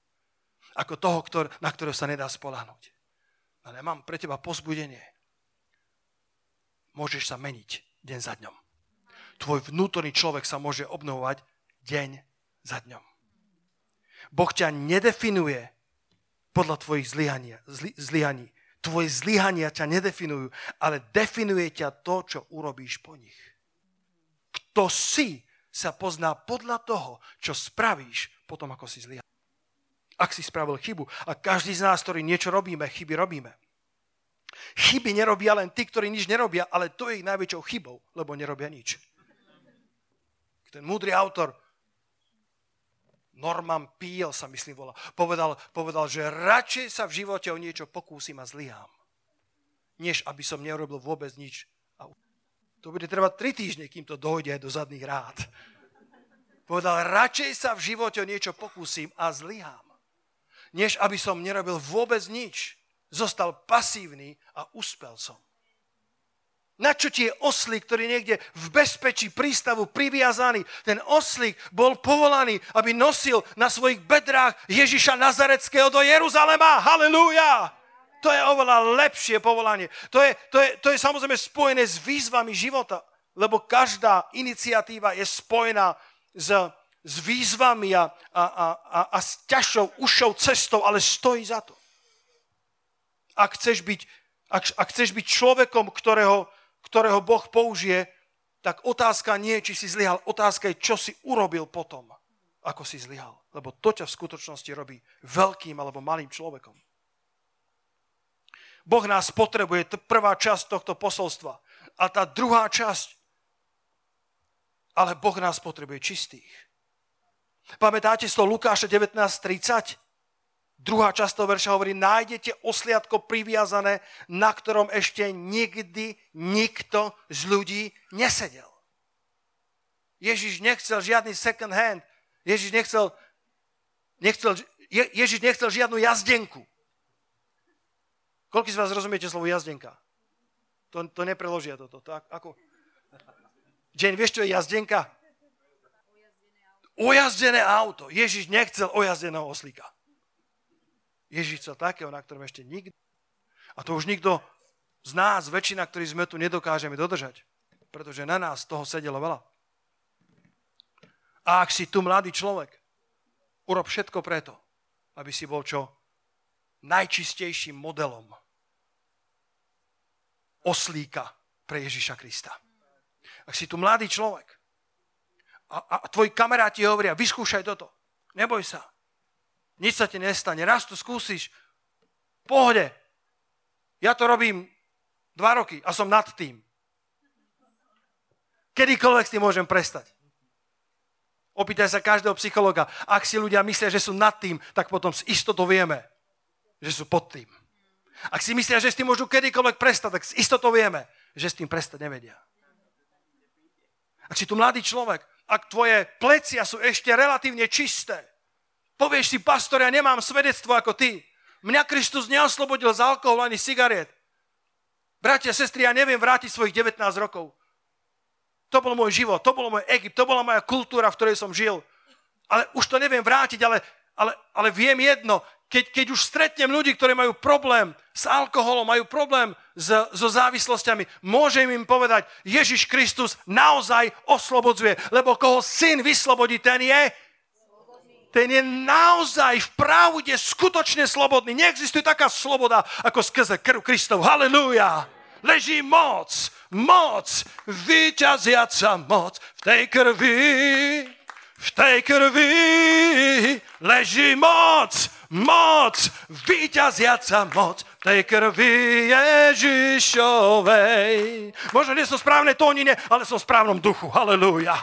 S1: Ako toho, ktor, na ktorého sa nedá spolahnuť. Ale mám pre teba pozbudenie. Môžeš sa meniť deň za dňom. Tvoj vnútorný človek sa môže obnovovať deň za dňom. Boh ťa nedefinuje podľa tvojich zlyhania, zly, zlyhaní. Tvoje zlyhania ťa nedefinujú, ale definuje ťa to, čo urobíš po nich. Kto si, sa pozná podľa toho, čo spravíš potom, ako si zlyhal. Ak si spravil chybu, a každý z nás, ktorý niečo robíme, chyby robíme. Chyby nerobia len tí, ktorí nič nerobia, ale to je ich najväčšou chybou, lebo nerobia nič. Ten múdry autor Norman Peel sa myslím volá, povedal, povedal, že radšej sa v živote o niečo pokúsim a zlyhám, než aby som neurobil vôbec nič. A to bude trvať tri týždne, kým to dojde do zadných rád. Povedal, radšej sa v živote o niečo pokúsim a zlyhám, než aby som nerobil vôbec nič. Zostal pasívny a uspel som. Na čo ti je oslík, ktorý niekde v bezpečí prístavu priviazaný? Ten oslík bol povolaný, aby nosil na svojich bedrách Ježiša Nazareckého do Jeruzalema. Halelúja! To je oveľa lepšie povolanie. To je, to, je, to je samozrejme spojené s výzvami života. lebo každá iniciatíva je spojená s, s výzvami a, a, a, a, a s ťažšou, ušou cestou, ale stojí za to. Ak chceš byť, ak, ak chceš byť človekom, ktorého, ktorého Boh použije, tak otázka nie je, či si zlyhal, otázka je, čo si urobil potom, ako si zlyhal. Lebo to ťa v skutočnosti robí veľkým alebo malým človekom. Boh nás potrebuje, to prvá časť tohto posolstva. A tá druhá časť, ale Boh nás potrebuje čistých. Pamätáte toho Lukáša 19.30? Druhá časť toho verša hovorí, nájdete osliadko priviazané, na ktorom ešte nikdy nikto z ľudí nesedel. Ježiš nechcel žiadny second hand. Ježiš nechcel, nechcel, Je, Ježiš nechcel žiadnu jazdenku. Koľko z vás rozumiete slovo jazdenka? To, to nepreložia toto. To ako? Jane, vieš, čo je jazdenka? Ojazdené auto. Ježiš nechcel ojazdeného oslíka. Ježiš chcel takého, na ktorom ešte nikto. A to už nikto z nás, väčšina, ktorí sme tu, nedokážeme dodržať. Pretože na nás toho sedelo veľa. A ak si tu mladý človek, urob všetko preto, aby si bol čo najčistejším modelom oslíka pre Ježiša Krista. Ak si tu mladý človek a, a tvoji kamaráti hovoria, vyskúšaj toto, neboj sa, nič sa ti nestane. Raz to skúsiš. Pohode. Ja to robím dva roky a som nad tým. Kedykoľvek s tým môžem prestať. Opýtaj sa každého psychologa. Ak si ľudia myslia, že sú nad tým, tak potom s istotou vieme, že sú pod tým. Ak si myslia, že s tým môžu kedykoľvek prestať, tak s istotou vieme, že s tým prestať nevedia. Ak si tu mladý človek, ak tvoje plecia sú ešte relatívne čisté, Povieš si, pastor, ja nemám svedectvo ako ty. Mňa Kristus neoslobodil z alkoholu ani cigariet. Bratia, sestry, ja neviem vrátiť svojich 19 rokov. To bol môj život, to bol môj Egypt, to bola moja kultúra, v ktorej som žil. Ale už to neviem vrátiť, ale, ale, ale viem jedno, keď, keď už stretnem ľudí, ktorí majú problém s alkoholom, majú problém s, so závislosťami, môžem im povedať, Ježiš Kristus naozaj oslobodzuje, lebo koho syn vyslobodí, ten je ten je naozaj v pravde skutočne slobodný. Neexistuje taká sloboda ako skrze krv Kristov. Halelúja! Leží moc, moc, vyťaziaca moc v tej krvi. V tej krvi leží moc, moc, vyťaziaca moc v tej krvi Ježišovej. Možno nie som správne tónine, ale som v správnom duchu. Halelúja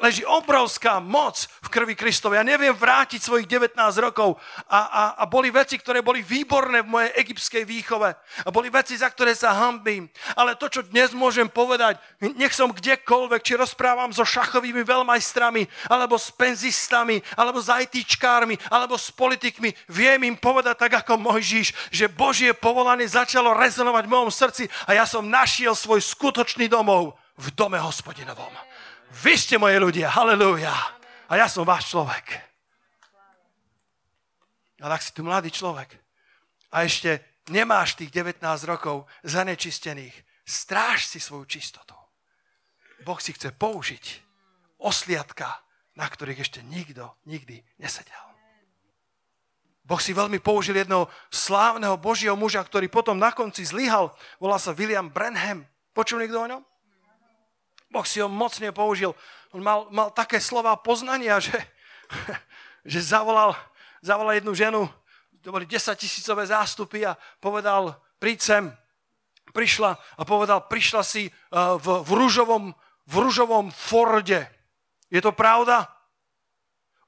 S1: leží obrovská moc v krvi Kristovej. Ja neviem vrátiť svojich 19 rokov a, a, a boli veci, ktoré boli výborné v mojej egyptskej výchove. A boli veci, za ktoré sa hambím. Ale to, čo dnes môžem povedať, nech som kdekoľvek, či rozprávam so šachovými veľmajstrami, alebo s penzistami, alebo s ITčkármi, alebo s politikmi, viem im povedať tak ako Mojžiš, že Božie povolanie začalo rezonovať v mojom srdci a ja som našiel svoj skutočný domov v dome hospodinovom. Vy ste moje ľudia, halleluja. A ja som váš človek. Ale ak si tu mladý človek a ešte nemáš tých 19 rokov zanečistených, stráž si svoju čistotu. Boh si chce použiť osliadka, na ktorých ešte nikto nikdy nesedel. Boh si veľmi použil jedného slávneho Božieho muža, ktorý potom na konci zlyhal. Volá sa William Branham. Počul niekto o ňom? Boh si ho mocne použil. On mal, mal také slova poznania, že, <laughs> že zavolal, zavolal jednu ženu, to boli 10 tisícové zástupy a povedal, príď sem. Prišla a povedal, prišla si uh, v, v, rúžovom, v rúžovom Forde. Je to pravda?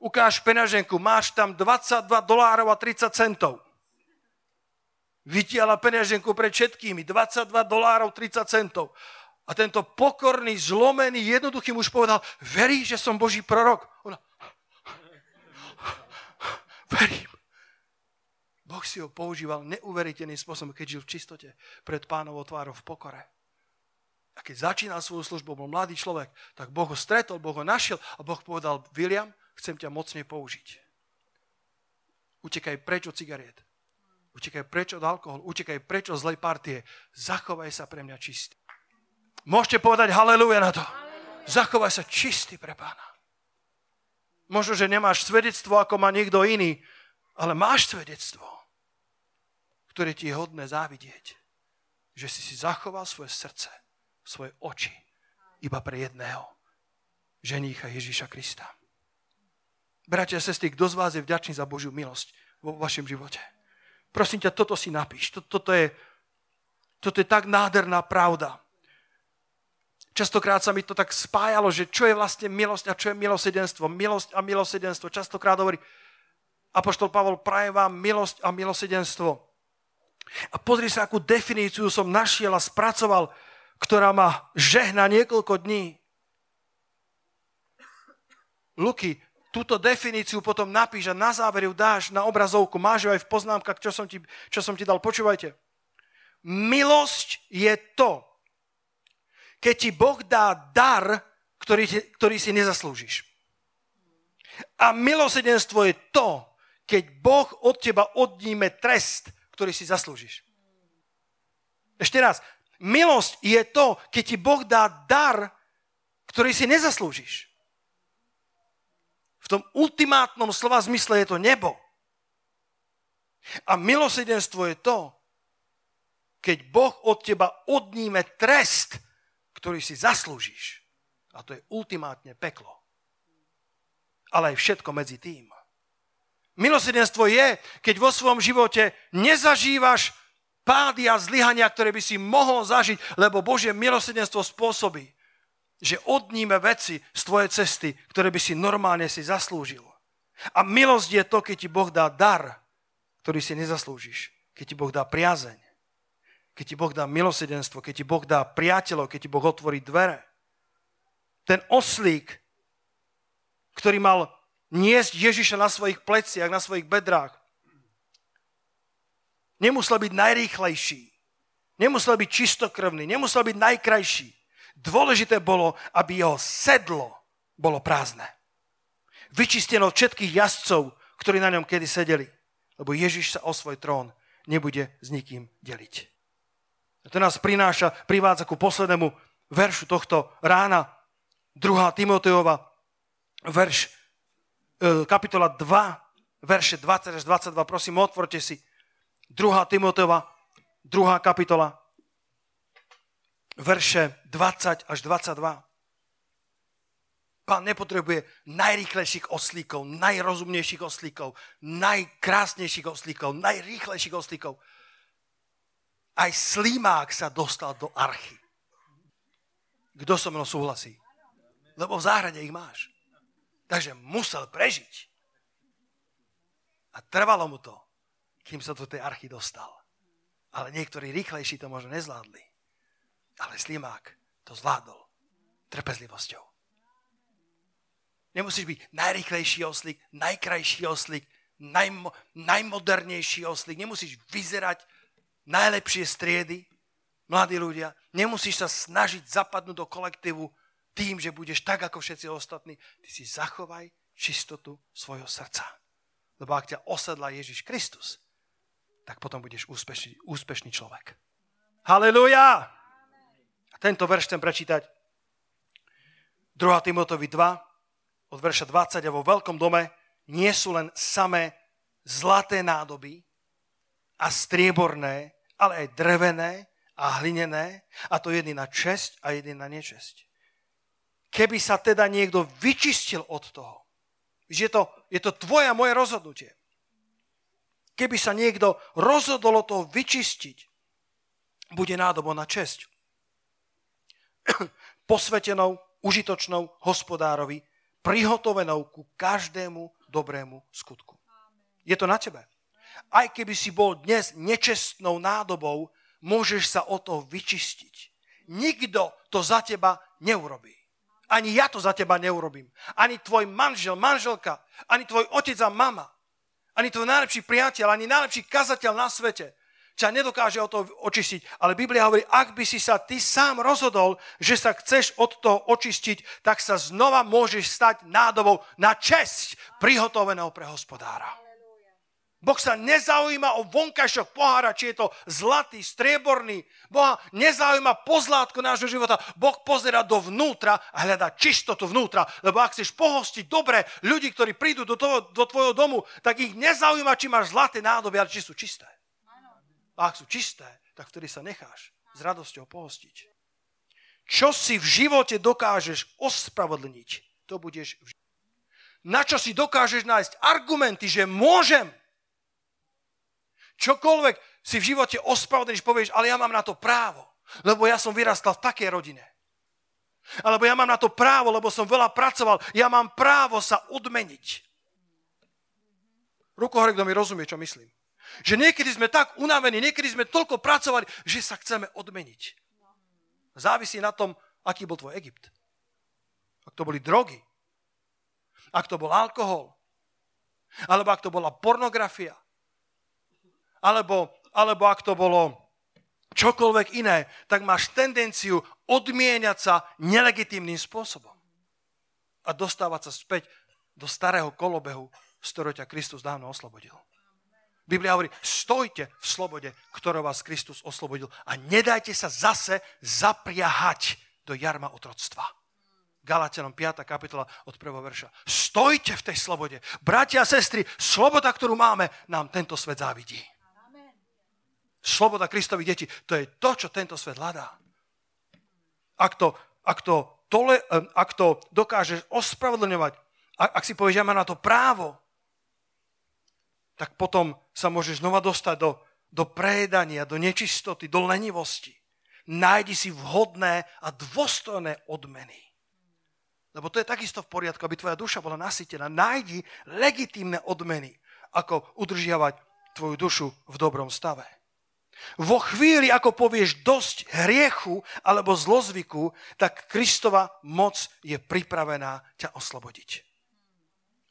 S1: Ukáž peňaženku, máš tam 22 dolárov a 30 centov. Vytiala peňaženku pred všetkými, 22 dolárov 30 centov. A tento pokorný, zlomený, jednoduchý muž povedal, verí, že som Boží prorok? Ona, verím. Boh si ho používal neuveriteľným spôsobom, keď žil v čistote pred pánovou tvárou v pokore. A keď začínal svoju službu, bol mladý človek, tak Boh ho stretol, Boh ho našiel a Boh povedal, William, chcem ťa mocne použiť. Utekaj preč od cigariet. Utekaj preč od alkoholu. Utekaj preč od zlej partie. Zachovaj sa pre mňa čistý. Môžete povedať haleluja na to. Zachovaj sa čistý pre pána. Možno, že nemáš svedectvo, ako má niekto iný, ale máš svedectvo, ktoré ti je hodné závidieť. Že si si zachoval svoje srdce, svoje oči iba pre jedného. Ženícha Ježíša Krista. Bratia a sestry, kto z vás je vďačný za Božiu milosť vo vašom živote? Prosím ťa, toto si napíš. Toto je, toto je tak nádherná pravda. Častokrát sa mi to tak spájalo, že čo je vlastne milosť a čo je milosedenstvo. Milosť a milosedenstvo. Častokrát hovorí, Apoštol Pavol, praje vám milosť a milosedenstvo. A pozri sa, akú definíciu som našiel a spracoval, ktorá ma žehna niekoľko dní. Luky, túto definíciu potom napíš a na záver ju dáš na obrazovku, máš ju aj v poznámkach, čo som ti, čo som ti dal. Počúvajte. Milosť je to, keď ti Boh dá dar, ktorý, ktorý si nezaslúžiš. A milosedenstvo je to, keď Boh od teba odníme trest, ktorý si zaslúžiš. Ešte raz. Milosť je to, keď ti Boh dá dar, ktorý si nezaslúžiš. V tom ultimátnom slova zmysle je to nebo. A milosedenstvo je to, keď Boh od teba odníme trest, ktorý si zaslúžiš. A to je ultimátne peklo. Ale aj všetko medzi tým. Milosedenstvo je, keď vo svojom živote nezažívaš pády a zlyhania, ktoré by si mohol zažiť, lebo Božie milosedenstvo spôsobí, že odníme veci z tvojej cesty, ktoré by si normálne si zaslúžil. A milosť je to, keď ti Boh dá dar, ktorý si nezaslúžiš. Keď ti Boh dá priazeň. Keď ti Boh dá milosedenstvo. Keď ti Boh dá priateľov. Keď ti Boh otvorí dvere. Ten oslík, ktorý mal niesť Ježiša na svojich pleciach, na svojich bedrách, nemusel byť najrýchlejší. Nemusel byť čistokrvný. Nemusel byť najkrajší. Dôležité bolo, aby jeho sedlo bolo prázdne. Vyčisteno všetkých jazdcov, ktorí na ňom kedy sedeli. Lebo Ježiš sa o svoj trón nebude s nikým deliť. To nás prináša, privádza ku poslednému veršu tohto rána. 2. Timoteova, verš, e, kapitola 2, verše 20 až 22. Prosím, otvorte si. 2. Timoteova, 2. kapitola, verše 20 až 22. Pán nepotrebuje najrýchlejších oslíkov, najrozumnejších oslíkov, najkrásnejších oslíkov, najrýchlejších oslíkov. Aj slímák sa dostal do archy. Kto so mnou súhlasí? Lebo v záhrade ich máš. Takže musel prežiť. A trvalo mu to, kým sa do tej archy dostal. Ale niektorí rýchlejší to možno nezvládli. Ale slimák to zvládol trpezlivosťou. Nemusíš byť najrychlejší oslík, najkrajší oslík, najmo, najmodernejší oslík. Nemusíš vyzerať najlepšie striedy, mladí ľudia. Nemusíš sa snažiť zapadnúť do kolektívu tým, že budeš tak ako všetci ostatní. Ty si zachovaj čistotu svojho srdca. Lebo ak ťa osedla Ježiš Kristus, tak potom budeš úspešný, úspešný človek. Halelujá! tento verš chcem prečítať. 2. Timotovi 2, od verša 20 a vo veľkom dome nie sú len samé zlaté nádoby a strieborné, ale aj drevené a hlinené, a to jedný na česť a jedný na nečesť. Keby sa teda niekto vyčistil od toho, že je to, je to tvoje a moje rozhodnutie, keby sa niekto rozhodol o toho vyčistiť, bude nádobo na česť <clears throat> posvetenou, užitočnou hospodárovi, prihotovenou ku každému dobrému skutku. Je to na tebe. Aj keby si bol dnes nečestnou nádobou, môžeš sa o to vyčistiť. Nikto to za teba neurobí. Ani ja to za teba neurobím. Ani tvoj manžel, manželka, ani tvoj otec a mama, ani tvoj najlepší priateľ, ani najlepší kazateľ na svete ťa nedokáže o to očistiť. Ale Biblia hovorí, ak by si sa ty sám rozhodol, že sa chceš od toho očistiť, tak sa znova môžeš stať nádobou na česť prihotoveného pre hospodára. Boh sa nezaujíma o vonkajšok pohára, či je to zlatý, strieborný. Boha nezaujíma pozlátko nášho života. Boh pozera dovnútra a hľadá čistotu vnútra. Lebo ak chceš pohostiť dobre ľudí, ktorí prídu do, toho, do tvojho domu, tak ich nezaujíma, či máš zlaté nádoby, ale či sú čisté. A ak sú čisté, tak vtedy sa necháš s radosťou pohostiť. Čo si v živote dokážeš ospravedlniť, to budeš v Na čo si dokážeš nájsť argumenty, že môžem, čokoľvek si v živote ospravedlníš, povieš, ale ja mám na to právo, lebo ja som vyrastal v takej rodine. Alebo ja mám na to právo, lebo som veľa pracoval. Ja mám právo sa odmeniť. Ruko hore, kto mi rozumie, čo myslím. Že niekedy sme tak unavení, niekedy sme toľko pracovali, že sa chceme odmeniť. Závisí na tom, aký bol tvoj Egypt. Ak to boli drogy, ak to bol alkohol, alebo ak to bola pornografia, alebo, alebo ak to bolo čokoľvek iné, tak máš tendenciu odmieniať sa nelegitímnym spôsobom a dostávať sa späť do starého kolobehu, z ktorého ťa Kristus dávno oslobodil. Biblia hovorí, stojte v slobode, ktorou vás Kristus oslobodil a nedajte sa zase zapriahať do jarma otroctva. Galatianom 5. kapitola od 1. verša. Stojte v tej slobode. Bratia a sestry, sloboda, ktorú máme, nám tento svet závidí. Sloboda Kristových detí, to je to, čo tento svet hľadá. Ak to, ak to, tole, ak to dokážeš ospravedlňovať, ak, ak si povieš, ja mám na to právo, tak potom sa môžeš znova dostať do, do prejedania, do nečistoty, do lenivosti. Nájdi si vhodné a dôstojné odmeny. Lebo to je takisto v poriadku, aby tvoja duša bola nasytená. Nájdi legitímne odmeny, ako udržiavať tvoju dušu v dobrom stave. Vo chvíli, ako povieš dosť hriechu alebo zlozvyku, tak Kristova moc je pripravená ťa oslobodiť.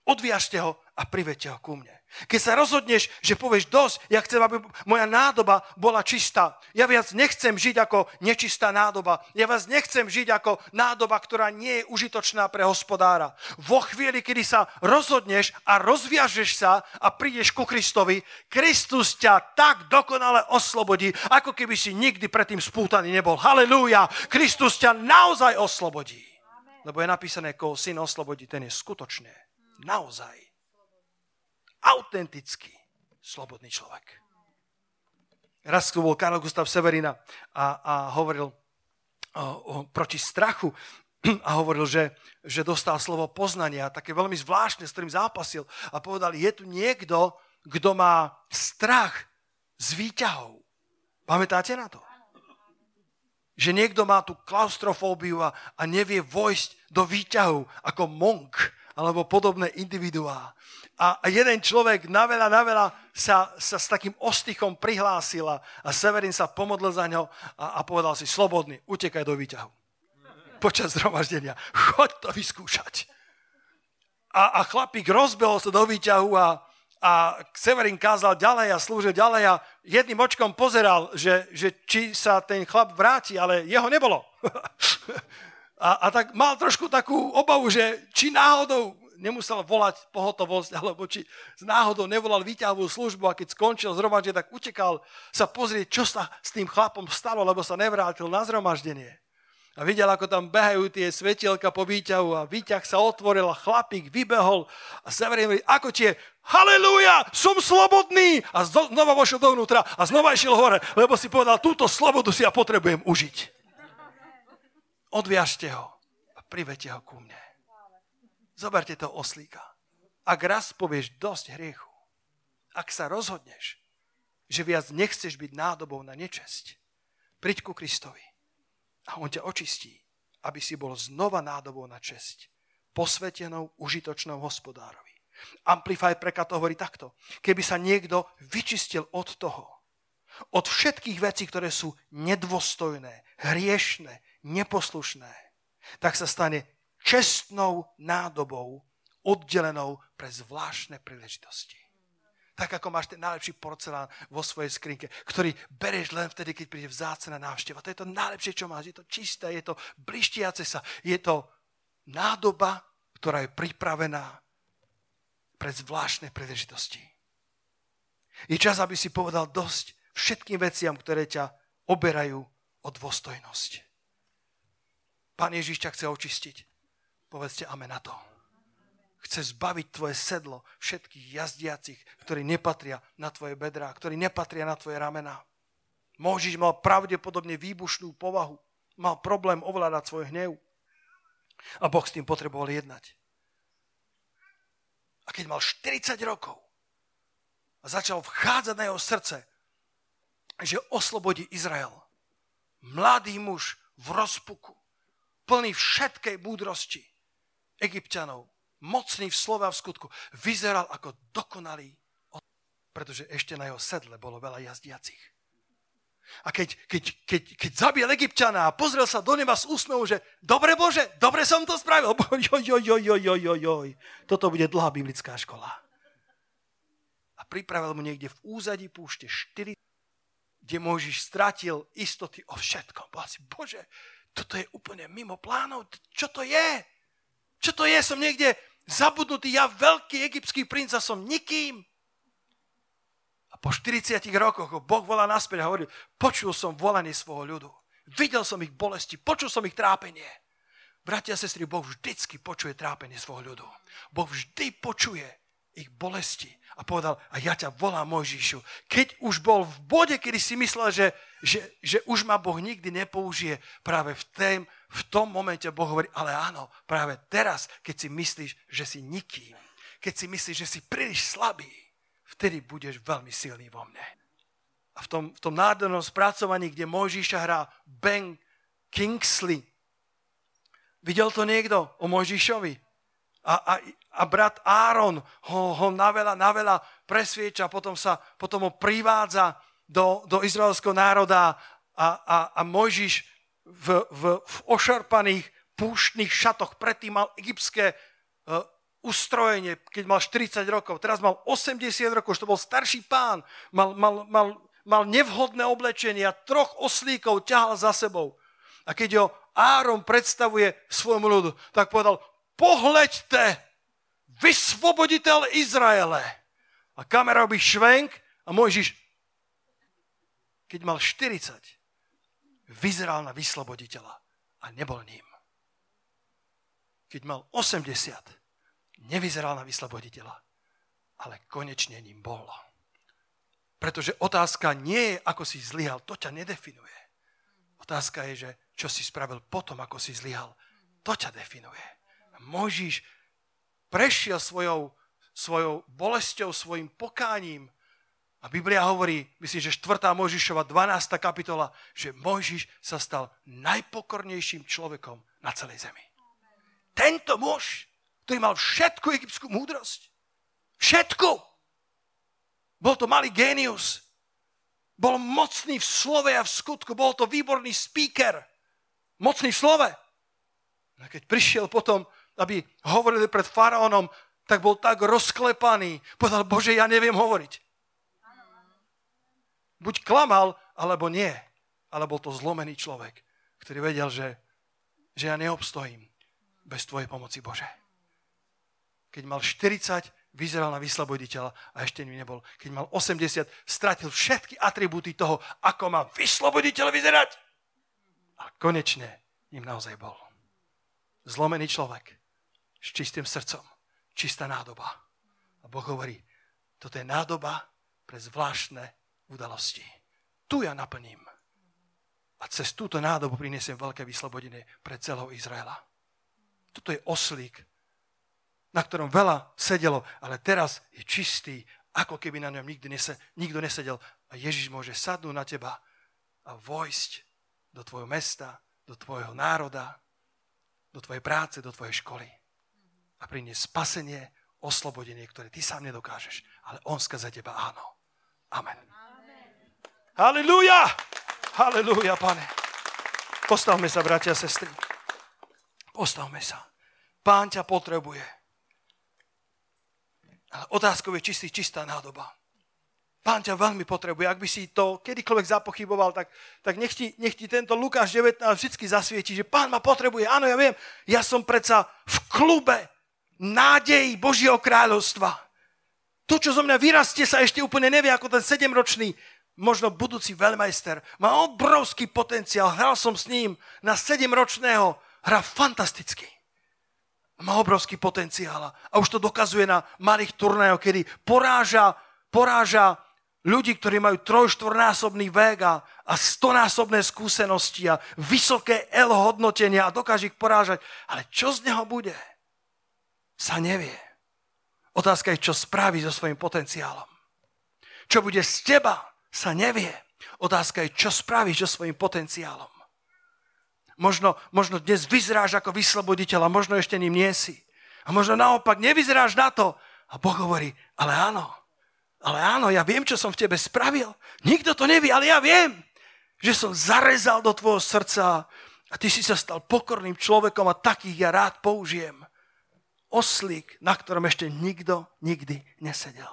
S1: Odviažte ho a privedte ho ku mne. Keď sa rozhodneš, že povieš dosť, ja chcem, aby moja nádoba bola čistá. Ja viac nechcem žiť ako nečistá nádoba. Ja vás nechcem žiť ako nádoba, ktorá nie je užitočná pre hospodára. Vo chvíli, kedy sa rozhodneš a rozviažeš sa a prídeš ku Kristovi, Kristus ťa tak dokonale oslobodí, ako keby si nikdy predtým spútaný nebol. Halelúja! Kristus ťa naozaj oslobodí. Lebo je napísané, koho syn oslobodí, ten je skutočne, naozaj autentický, slobodný človek. Raz tu bol Karol Gustav Severina a, a hovoril o, o, proti strachu a hovoril, že, že dostal slovo poznania, také veľmi zvláštne, s ktorým zápasil a povedal, je tu niekto, kto má strach z výťahov. Pamätáte na to? Že niekto má tú klaustrofóbiu a, a nevie vojsť do výťahu ako monk alebo podobné individuá a jeden človek na veľa, na veľa sa, sa s takým ostychom prihlásil a Severin sa pomodlil za ňo a, a povedal si, slobodný, utekaj do výťahu. Počas zhromaždenia. Choď to vyskúšať. A, a chlapík rozbehol sa do výťahu a, a Severin kázal ďalej a slúžil ďalej a jedným očkom pozeral, že, že či sa ten chlap vráti, ale jeho nebolo. <laughs> a, a tak mal trošku takú obavu, že či náhodou nemusel volať pohotovosť, <laughs> alebo či z náhodou nevolal výťahovú službu a keď skončil zhromaždenie, tak utekal sa pozrieť, čo sa s tým chlapom stalo, lebo sa nevrátil na zhromaždenie. A videl, ako tam behajú tie svetielka po výťahu a výťah sa otvoril a chlapík vybehol a hovorí, ako tie, halleluja, som slobodný! A znova vošiel dovnútra a znova išiel hore, lebo si povedal, túto slobodu si ja potrebujem užiť. Odviažte ho a privete ho ku mne. Zoberte to oslíka. Ak raz povieš dosť hriechu, ak sa rozhodneš, že viac nechceš byť nádobou na nečesť, priď ku Kristovi a on ťa očistí, aby si bol znova nádobou na česť, posvetenou, užitočnou hospodárovi. Amplify preklad hovorí takto. Keby sa niekto vyčistil od toho, od všetkých vecí, ktoré sú nedôstojné, hriešné, neposlušné, tak sa stane čestnou nádobou, oddelenou pre zvláštne príležitosti. Tak ako máš ten najlepší porcelán vo svojej skrinke, ktorý bereš len vtedy, keď príde vzácna návšteva. To je to najlepšie, čo máš. Je to čisté, je to blištiace sa. Je to nádoba, ktorá je pripravená pre zvláštne príležitosti. Je čas, aby si povedal dosť všetkým veciam, ktoré ťa oberajú o dôstojnosť. Pán Ježiš ťa chce očistiť. Povedzte amen na to. Chce zbaviť tvoje sedlo všetkých jazdiacich, ktorí nepatria na tvoje bedrá, ktorí nepatria na tvoje ramená. Môžiš mal pravdepodobne výbušnú povahu. Mal problém ovládať svoj hnev. A Boh s tým potreboval jednať. A keď mal 40 rokov a začal vchádzať na jeho srdce, že oslobodí Izrael, mladý muž v rozpuku, plný všetkej múdrosti egyptianov, mocný v slove a v skutku, vyzeral ako dokonalý, pretože ešte na jeho sedle bolo veľa jazdiacich. A keď, keď, keď, keď zabil Egyptiana a pozrel sa do neba s úsmevom, že dobre Bože, dobre som to spravil. <laughs> Joj, joj, joj, joj, joj, joj. Toto bude dlhá biblická škola. A pripravil mu niekde v úzadí púšte 4 kde Mojžiš stratil istoty o všetkom. Povedal si, Bože, toto je úplne mimo plánov. Čo to je? Čo to je? Som niekde zabudnutý. Ja veľký egyptský princ a som nikým. A po 40 rokoch ho Boh volá naspäť a hovorí, počul som volanie svojho ľudu. Videl som ich bolesti, počul som ich trápenie. Bratia a sestry, Boh vždycky počuje trápenie svojho ľudu. Boh vždy počuje ich bolesti a povedal, a ja ťa volám Mojžišu. Keď už bol v bode, kedy si myslel, že, že, že už ma Boh nikdy nepoužije, práve v, tém, v tom momente Boh hovorí, ale áno, práve teraz, keď si myslíš, že si nikým, keď si myslíš, že si príliš slabý, vtedy budeš veľmi silný vo mne. A v tom, v tom nádhernom spracovaní, kde Mojžiša hrá Ben Kingsley, videl to niekto o Mojžišovi? A, a, a brat Áron ho, ho naveľa, naveľa presvieča, potom, sa, potom ho privádza do, do izraelského národa a, a, a Mojžiš v, v, v ošarpaných púštnych šatoch, predtým mal egyptské uh, ustrojenie, keď mal 40 rokov, teraz mal 80 rokov, už to bol starší pán, mal, mal, mal, mal nevhodné oblečenie a troch oslíkov ťahal za sebou. A keď ho Áron predstavuje svojmu ľudu, tak povedal, pohľaďte, vysvoboditeľ Izraele. A kamera robí švenk a Mojžiš, keď mal 40, vyzeral na vysloboditeľa a nebol ním. Keď mal 80, nevyzeral na vysloboditeľa, ale konečne ním bol. Pretože otázka nie je, ako si zlyhal, to ťa nedefinuje. Otázka je, že čo si spravil potom, ako si zlyhal, to ťa definuje. Môžiš prešiel svojou, svojou bolesťou, svojim pokáním. A Biblia hovorí, myslím, že 4. Mojžišova 12. kapitola, že Mojžiš sa stal najpokornejším človekom na celej zemi. Tento muž, ktorý mal všetku egyptskú múdrosť, všetku, bol to malý génius, bol mocný v slove a v skutku, bol to výborný speaker, mocný v slove. A keď prišiel potom aby hovorili pred faraónom, tak bol tak rozklepaný. Povedal, Bože, ja neviem hovoriť. Buď klamal, alebo nie. Ale bol to zlomený človek, ktorý vedel, že, že ja neobstojím bez Tvojej pomoci, Bože. Keď mal 40, vyzeral na vysloboditeľa a ešte ním nebol. Keď mal 80, stratil všetky atribúty toho, ako má vysloboditeľ vyzerať. A konečne ním naozaj bol. Zlomený človek, s čistým srdcom. Čistá nádoba. A Boh hovorí, toto je nádoba pre zvláštne udalosti. Tu ja naplním. A cez túto nádobu prinesiem veľké vyslobodenie pre celého Izraela. Toto je oslík, na ktorom veľa sedelo, ale teraz je čistý, ako keby na ňom nikdy nese, nikto nesedel. A Ježiš môže sadnúť na teba a vojsť do tvojho mesta, do tvojho národa, do tvojej práce, do tvojej školy a priniesť spasenie, oslobodenie, ktoré ty sám nedokážeš. Ale on skrze teba áno. Amen. Halelúja! Halelúja, pane. Postavme sa, bratia a sestry. Postavme sa. Pán ťa potrebuje. Ale otázkou je čistý, čistá nádoba. Pán ťa veľmi potrebuje. Ak by si to kedykoľvek zapochyboval, tak, tak nech, ti, nech ti tento Lukáš 19 vždy zasvieti, že pán ma potrebuje. Áno, ja viem, ja som predsa v klube nádej Božieho kráľovstva. To, čo zo mňa vyrastie, sa ešte úplne nevie, ako ten sedemročný, možno budúci veľmajster. Má obrovský potenciál. Hral som s ním na sedemročného. Hra fantasticky. Má obrovský potenciál. A už to dokazuje na malých turnajoch, kedy poráža, poráža ľudí, ktorí majú trojštvornásobný vek a, a stonásobné skúsenosti a vysoké L hodnotenia a dokáže ich porážať. Ale čo z neho bude, sa nevie. Otázka je, čo spraví so svojím potenciálom. Čo bude z teba, sa nevie. Otázka je, čo spravíš so svojím potenciálom. Možno, možno dnes vyzráš ako vysloboditeľ a možno ešte ním nie si. A možno naopak nevyzráš na to. A Boh hovorí, ale áno, ale áno, ja viem, čo som v tebe spravil. Nikto to nevie, ale ja viem, že som zarezal do tvojho srdca a ty si sa stal pokorným človekom a takých ja rád použijem oslík, na ktorom ešte nikto nikdy nesedel.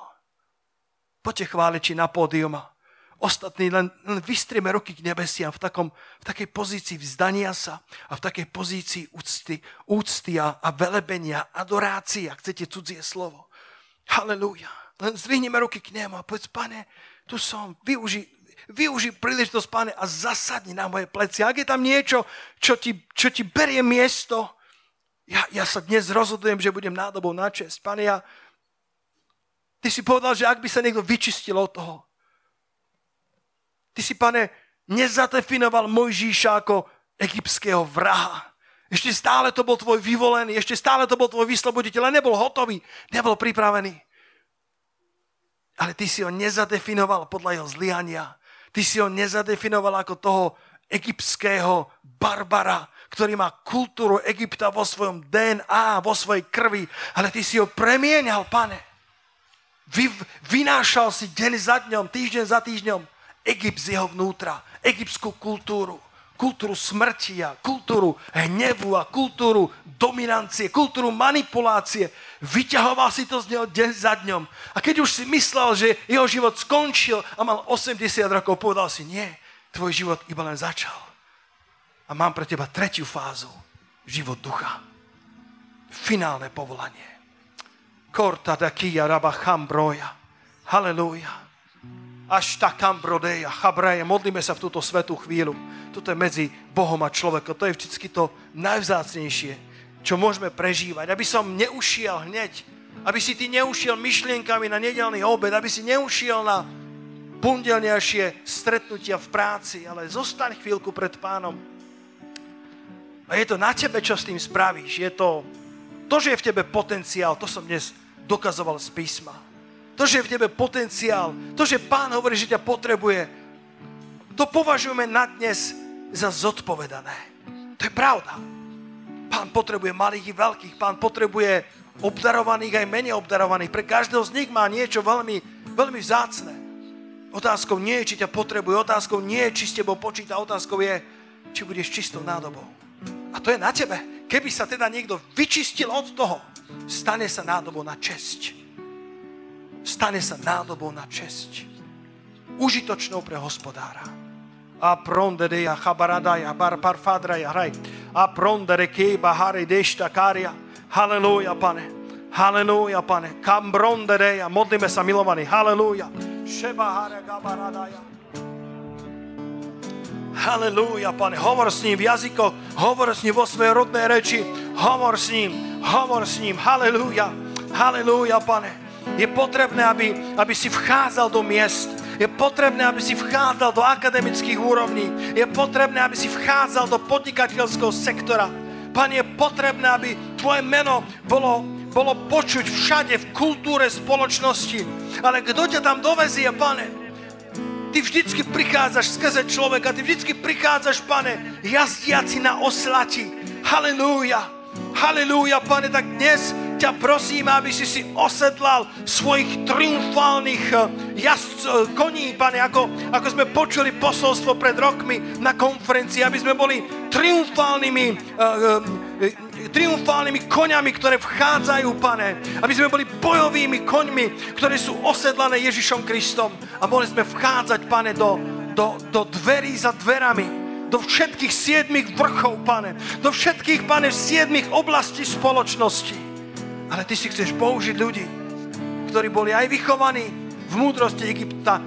S1: Poďte chváliči na pódium a ostatní len, len vystrieme ruky k nebesiam v, takom, v takej pozícii vzdania sa a v takej pozícii úcty, úcty a, velebenia, adorácie, ak chcete cudzie slovo. Halelúja. Len zdvihneme ruky k nemu a povedz, pane, tu som, využi, využi príležitosť, pane, a zasadni na moje pleci. Ak je tam niečo, čo ti, čo ti berie miesto, ja, ja sa dnes rozhodujem, že budem nádobou na čest. Pane, ja, ty si povedal, že ak by sa niekto vyčistil od toho, ty si, pane, nezadefinoval Mojžíša ako egyptského vraha. Ešte stále to bol tvoj vyvolený, ešte stále to bol tvoj vysloboditeľ, ale nebol hotový, nebol pripravený. Ale ty si ho nezadefinoval podľa jeho zlyhania. Ty si ho nezadefinoval ako toho egyptského barbara, ktorý má kultúru Egypta vo svojom DNA, vo svojej krvi, ale ty si ho premienial, pane. Vy, vynášal si deň za dňom, týždeň za týždňom Egypt z jeho vnútra, egyptskú kultúru, kultúru smrti a kultúru hnevu a kultúru dominancie, kultúru manipulácie. Vyťahoval si to z neho deň za dňom. A keď už si myslel, že jeho život skončil a mal 80 rokov, povedal si, nie, tvoj život iba len začal. A mám pre teba tretiu fázu. Život ducha. Finálne povolanie. Korta da kia raba chambroja. Halelúja. Až tá kambrodeja, chabreje. Modlíme sa v túto svetú chvíľu. Toto je medzi Bohom a človekom. To je vždy to najvzácnejšie, čo môžeme prežívať. Aby som neušiel hneď. Aby si ty neušiel myšlienkami na nedelný obed. Aby si neušiel na pondelnejšie stretnutia v práci. Ale zostaň chvíľku pred pánom a je to na tebe, čo s tým spravíš. Je to, to, že je v tebe potenciál, to som dnes dokazoval z písma. To, že je v tebe potenciál, to, že pán hovorí, že ťa potrebuje, to považujeme na dnes za zodpovedané. To je pravda. Pán potrebuje malých i veľkých, pán potrebuje obdarovaných aj menej obdarovaných. Pre každého z nich má niečo veľmi, veľmi vzácne. Otázkou nie je, či ťa potrebuje, otázkou nie je, či s tebou počíta, otázkou je, či budeš čistou nádobou. A to je na tebe. Keby sa teda niekto vyčistil od toho, stane sa nádobou na česť. Stane sa nádobou na česť. Užitočnou pre hospodára. A prondere ja chabaradaja, bar parfadraja, hraj. A prondere keba hare dešta karia. Halelúja, pane. Halelúja, pane. Kambrondere ja, modlíme sa, milovaní. Halelúja. Šeba hare gabaradaja. Halelúja, pane. Hovor s ním v jazykoch, hovor s ním vo svojej rodnej reči, hovor s ním, hovor s ním. Halelúja, halelúja, pane. Je potrebné, aby, aby si vchádzal do miest. Je potrebné, aby si vchádzal do akademických úrovní. Je potrebné, aby si vchádzal do podnikateľského sektora. Pane, je potrebné, aby tvoje meno bolo, bolo počuť všade v kultúre spoločnosti. Ale kto ťa tam dovezie, pane? Ty vždycky prichádzaš skrze človeka, ty vždycky prichádzaš, pane, jazdiaci na oslati. Halelúja, halelúja, pane, tak dnes ťa prosím, aby si si osedlal svojich triumfálnych eh, jazd, eh, koní, pane, ako, ako sme počuli posolstvo pred rokmi na konferencii, aby sme boli triumfálnymi uh, uh, triumfálnymi koňami, ktoré vchádzajú, pane. Aby sme boli bojovými koňmi, ktoré sú osedlané Ježišom Kristom. A mohli sme vchádzať, pane, do, do, do dverí za dverami do všetkých siedmých vrchov, pane. Do všetkých, pane, siedmých oblastí spoločnosti. Ale ty si chceš použiť ľudí, ktorí boli aj vychovaní v múdrosti Egypta,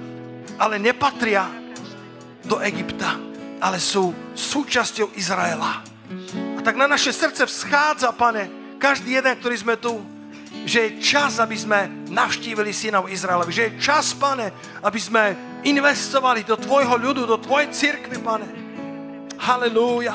S1: ale nepatria do Egypta, ale sú súčasťou Izraela. A tak na naše srdce vschádza, pane, každý jeden, ktorý sme tu, že je čas, aby sme navštívili synov Izraelovi. Že je čas, pane, aby sme investovali do tvojho ľudu, do tvojej cirkvi, pane. Halelúja.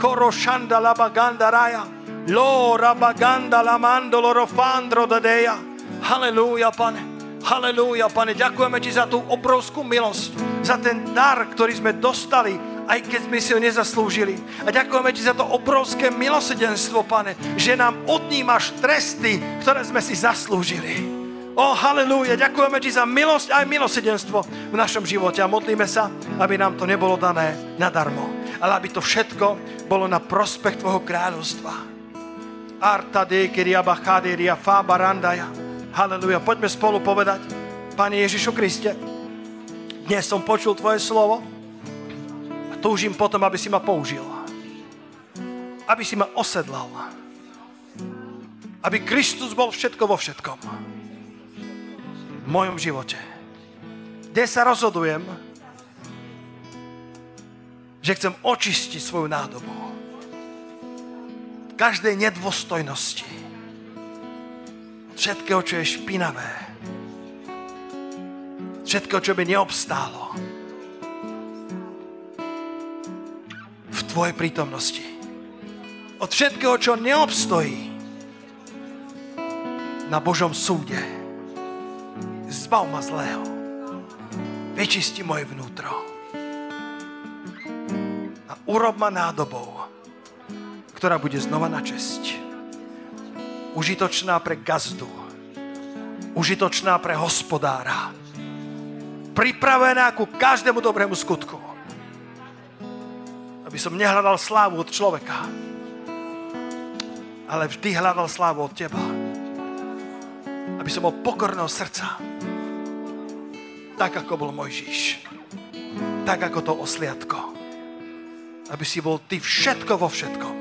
S1: Koro shanda la baganda raja. Lo rabaganda la mandolo rofandro dadeja. Halelúja, pane. Halelúja, pane. Ďakujeme ti za tú obrovskú milosť, za ten dar, ktorý sme dostali aj keď sme si ho nezaslúžili. A ďakujeme ti za to obrovské milosedenstvo, pane, že nám odnímaš tresty, ktoré sme si zaslúžili. O, halleluja, ďakujeme ti za milosť aj milosedenstvo v našom živote a modlíme sa, aby nám to nebolo dané nadarmo, ale aby to všetko bolo na prospech Tvojho kráľovstva. Arta dekeria bachaderia fa barandaja. Halleluja, poďme spolu povedať, Pane Ježišu Kriste, dnes som počul Tvoje slovo, túžim potom, aby si ma použil. Aby si ma osedlal. Aby Kristus bol všetko vo všetkom. V mojom živote. Kde sa rozhodujem, že chcem očistiť svoju nádobu. V každej nedôstojnosti. Všetkého, čo je špinavé. Všetkého, čo by neobstálo Tvojej prítomnosti. Od všetkého, čo neobstojí na Božom súde. Zbav ma zlého. Vyčisti moje vnútro. A urob ma nádobou, ktorá bude znova na česť. Užitočná pre gazdu. Užitočná pre hospodára. Pripravená ku každému dobrému skutku aby som nehľadal slávu od človeka, ale vždy hľadal slávu od teba. Aby som bol pokorného srdca, tak ako bol Mojžiš, tak ako to osliadko. Aby si bol ty všetko vo všetkom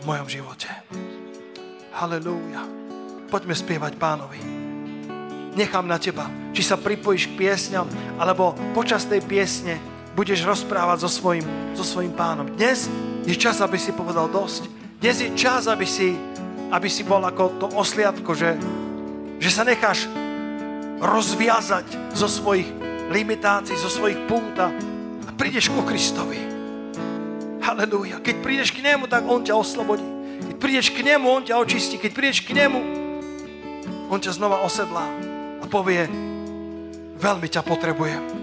S1: v mojom živote. Halelúja. Poďme spievať pánovi. Nechám na teba, či sa pripojíš k piesňam, alebo počas tej piesne budeš rozprávať so svojim, so svojim pánom. Dnes je čas, aby si povedal dosť. Dnes je čas, aby si, aby si bol ako to osliadko, že, že sa necháš rozviazať zo svojich limitácií, zo svojich pút a prídeš ku Kristovi. Halelúja. Keď prídeš k nemu, tak on ťa oslobodí. Keď prídeš k nemu, on ťa očistí. Keď prídeš k nemu, on ťa znova osedlá a povie, veľmi ťa potrebujem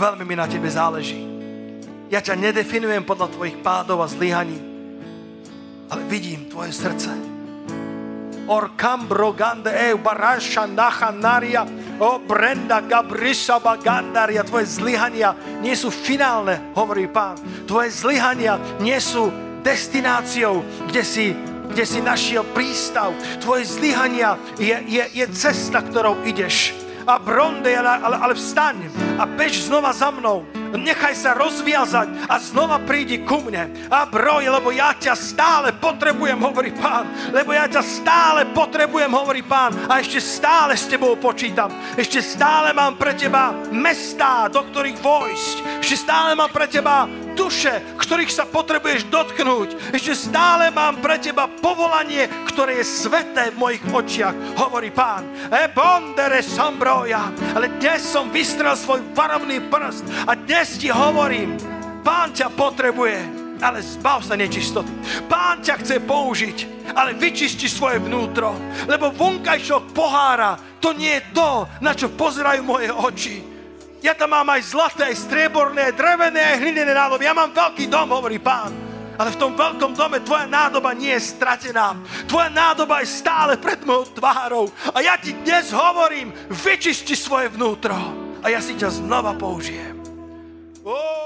S1: veľmi mi na tebe záleží. Ja ťa nedefinujem podľa tvojich pádov a zlyhaní, ale vidím tvoje srdce. Orkambro gande e barasha naria o brenda gabrisa bagandaria. Tvoje zlyhania nie sú finálne, hovorí pán. Tvoje zlyhania nie sú destináciou, kde si kde si našiel prístav. Tvoje zlyhania je, je, je cesta, ktorou ideš a bronde, ale, ale vstaň a bež znova za mnou. Nechaj sa rozviazať a znova prídi ku mne. A broj, lebo ja ťa stále potrebujem, hovorí pán. Lebo ja ťa stále potrebujem, hovorí pán. A ešte stále s tebou počítam. Ešte stále mám pre teba mestá, do ktorých vojsť. Ešte stále mám pre teba duše, ktorých sa potrebuješ dotknúť. Ešte stále mám pre teba povolanie, ktoré je sveté v mojich očiach, hovorí pán. E bondere sambroja. Ale dnes som vystrel svoj varovný prst a dnes ti hovorím, pán ťa potrebuje ale zbav sa nečistoty. Pán ťa chce použiť, ale vyčisti svoje vnútro, lebo vonkajšok pohára, to nie je to, na čo pozerajú moje oči. Ja tam mám aj zlaté, aj strieborné, aj drevené, aj hlinené nádoby. Ja mám veľký dom, hovorí pán. Ale v tom veľkom dome tvoja nádoba nie je stratená. Tvoja nádoba je stále pred mojou tvárou. A ja ti dnes hovorím, vyčisti svoje vnútro. A ja si ťa znova použijem. Oh!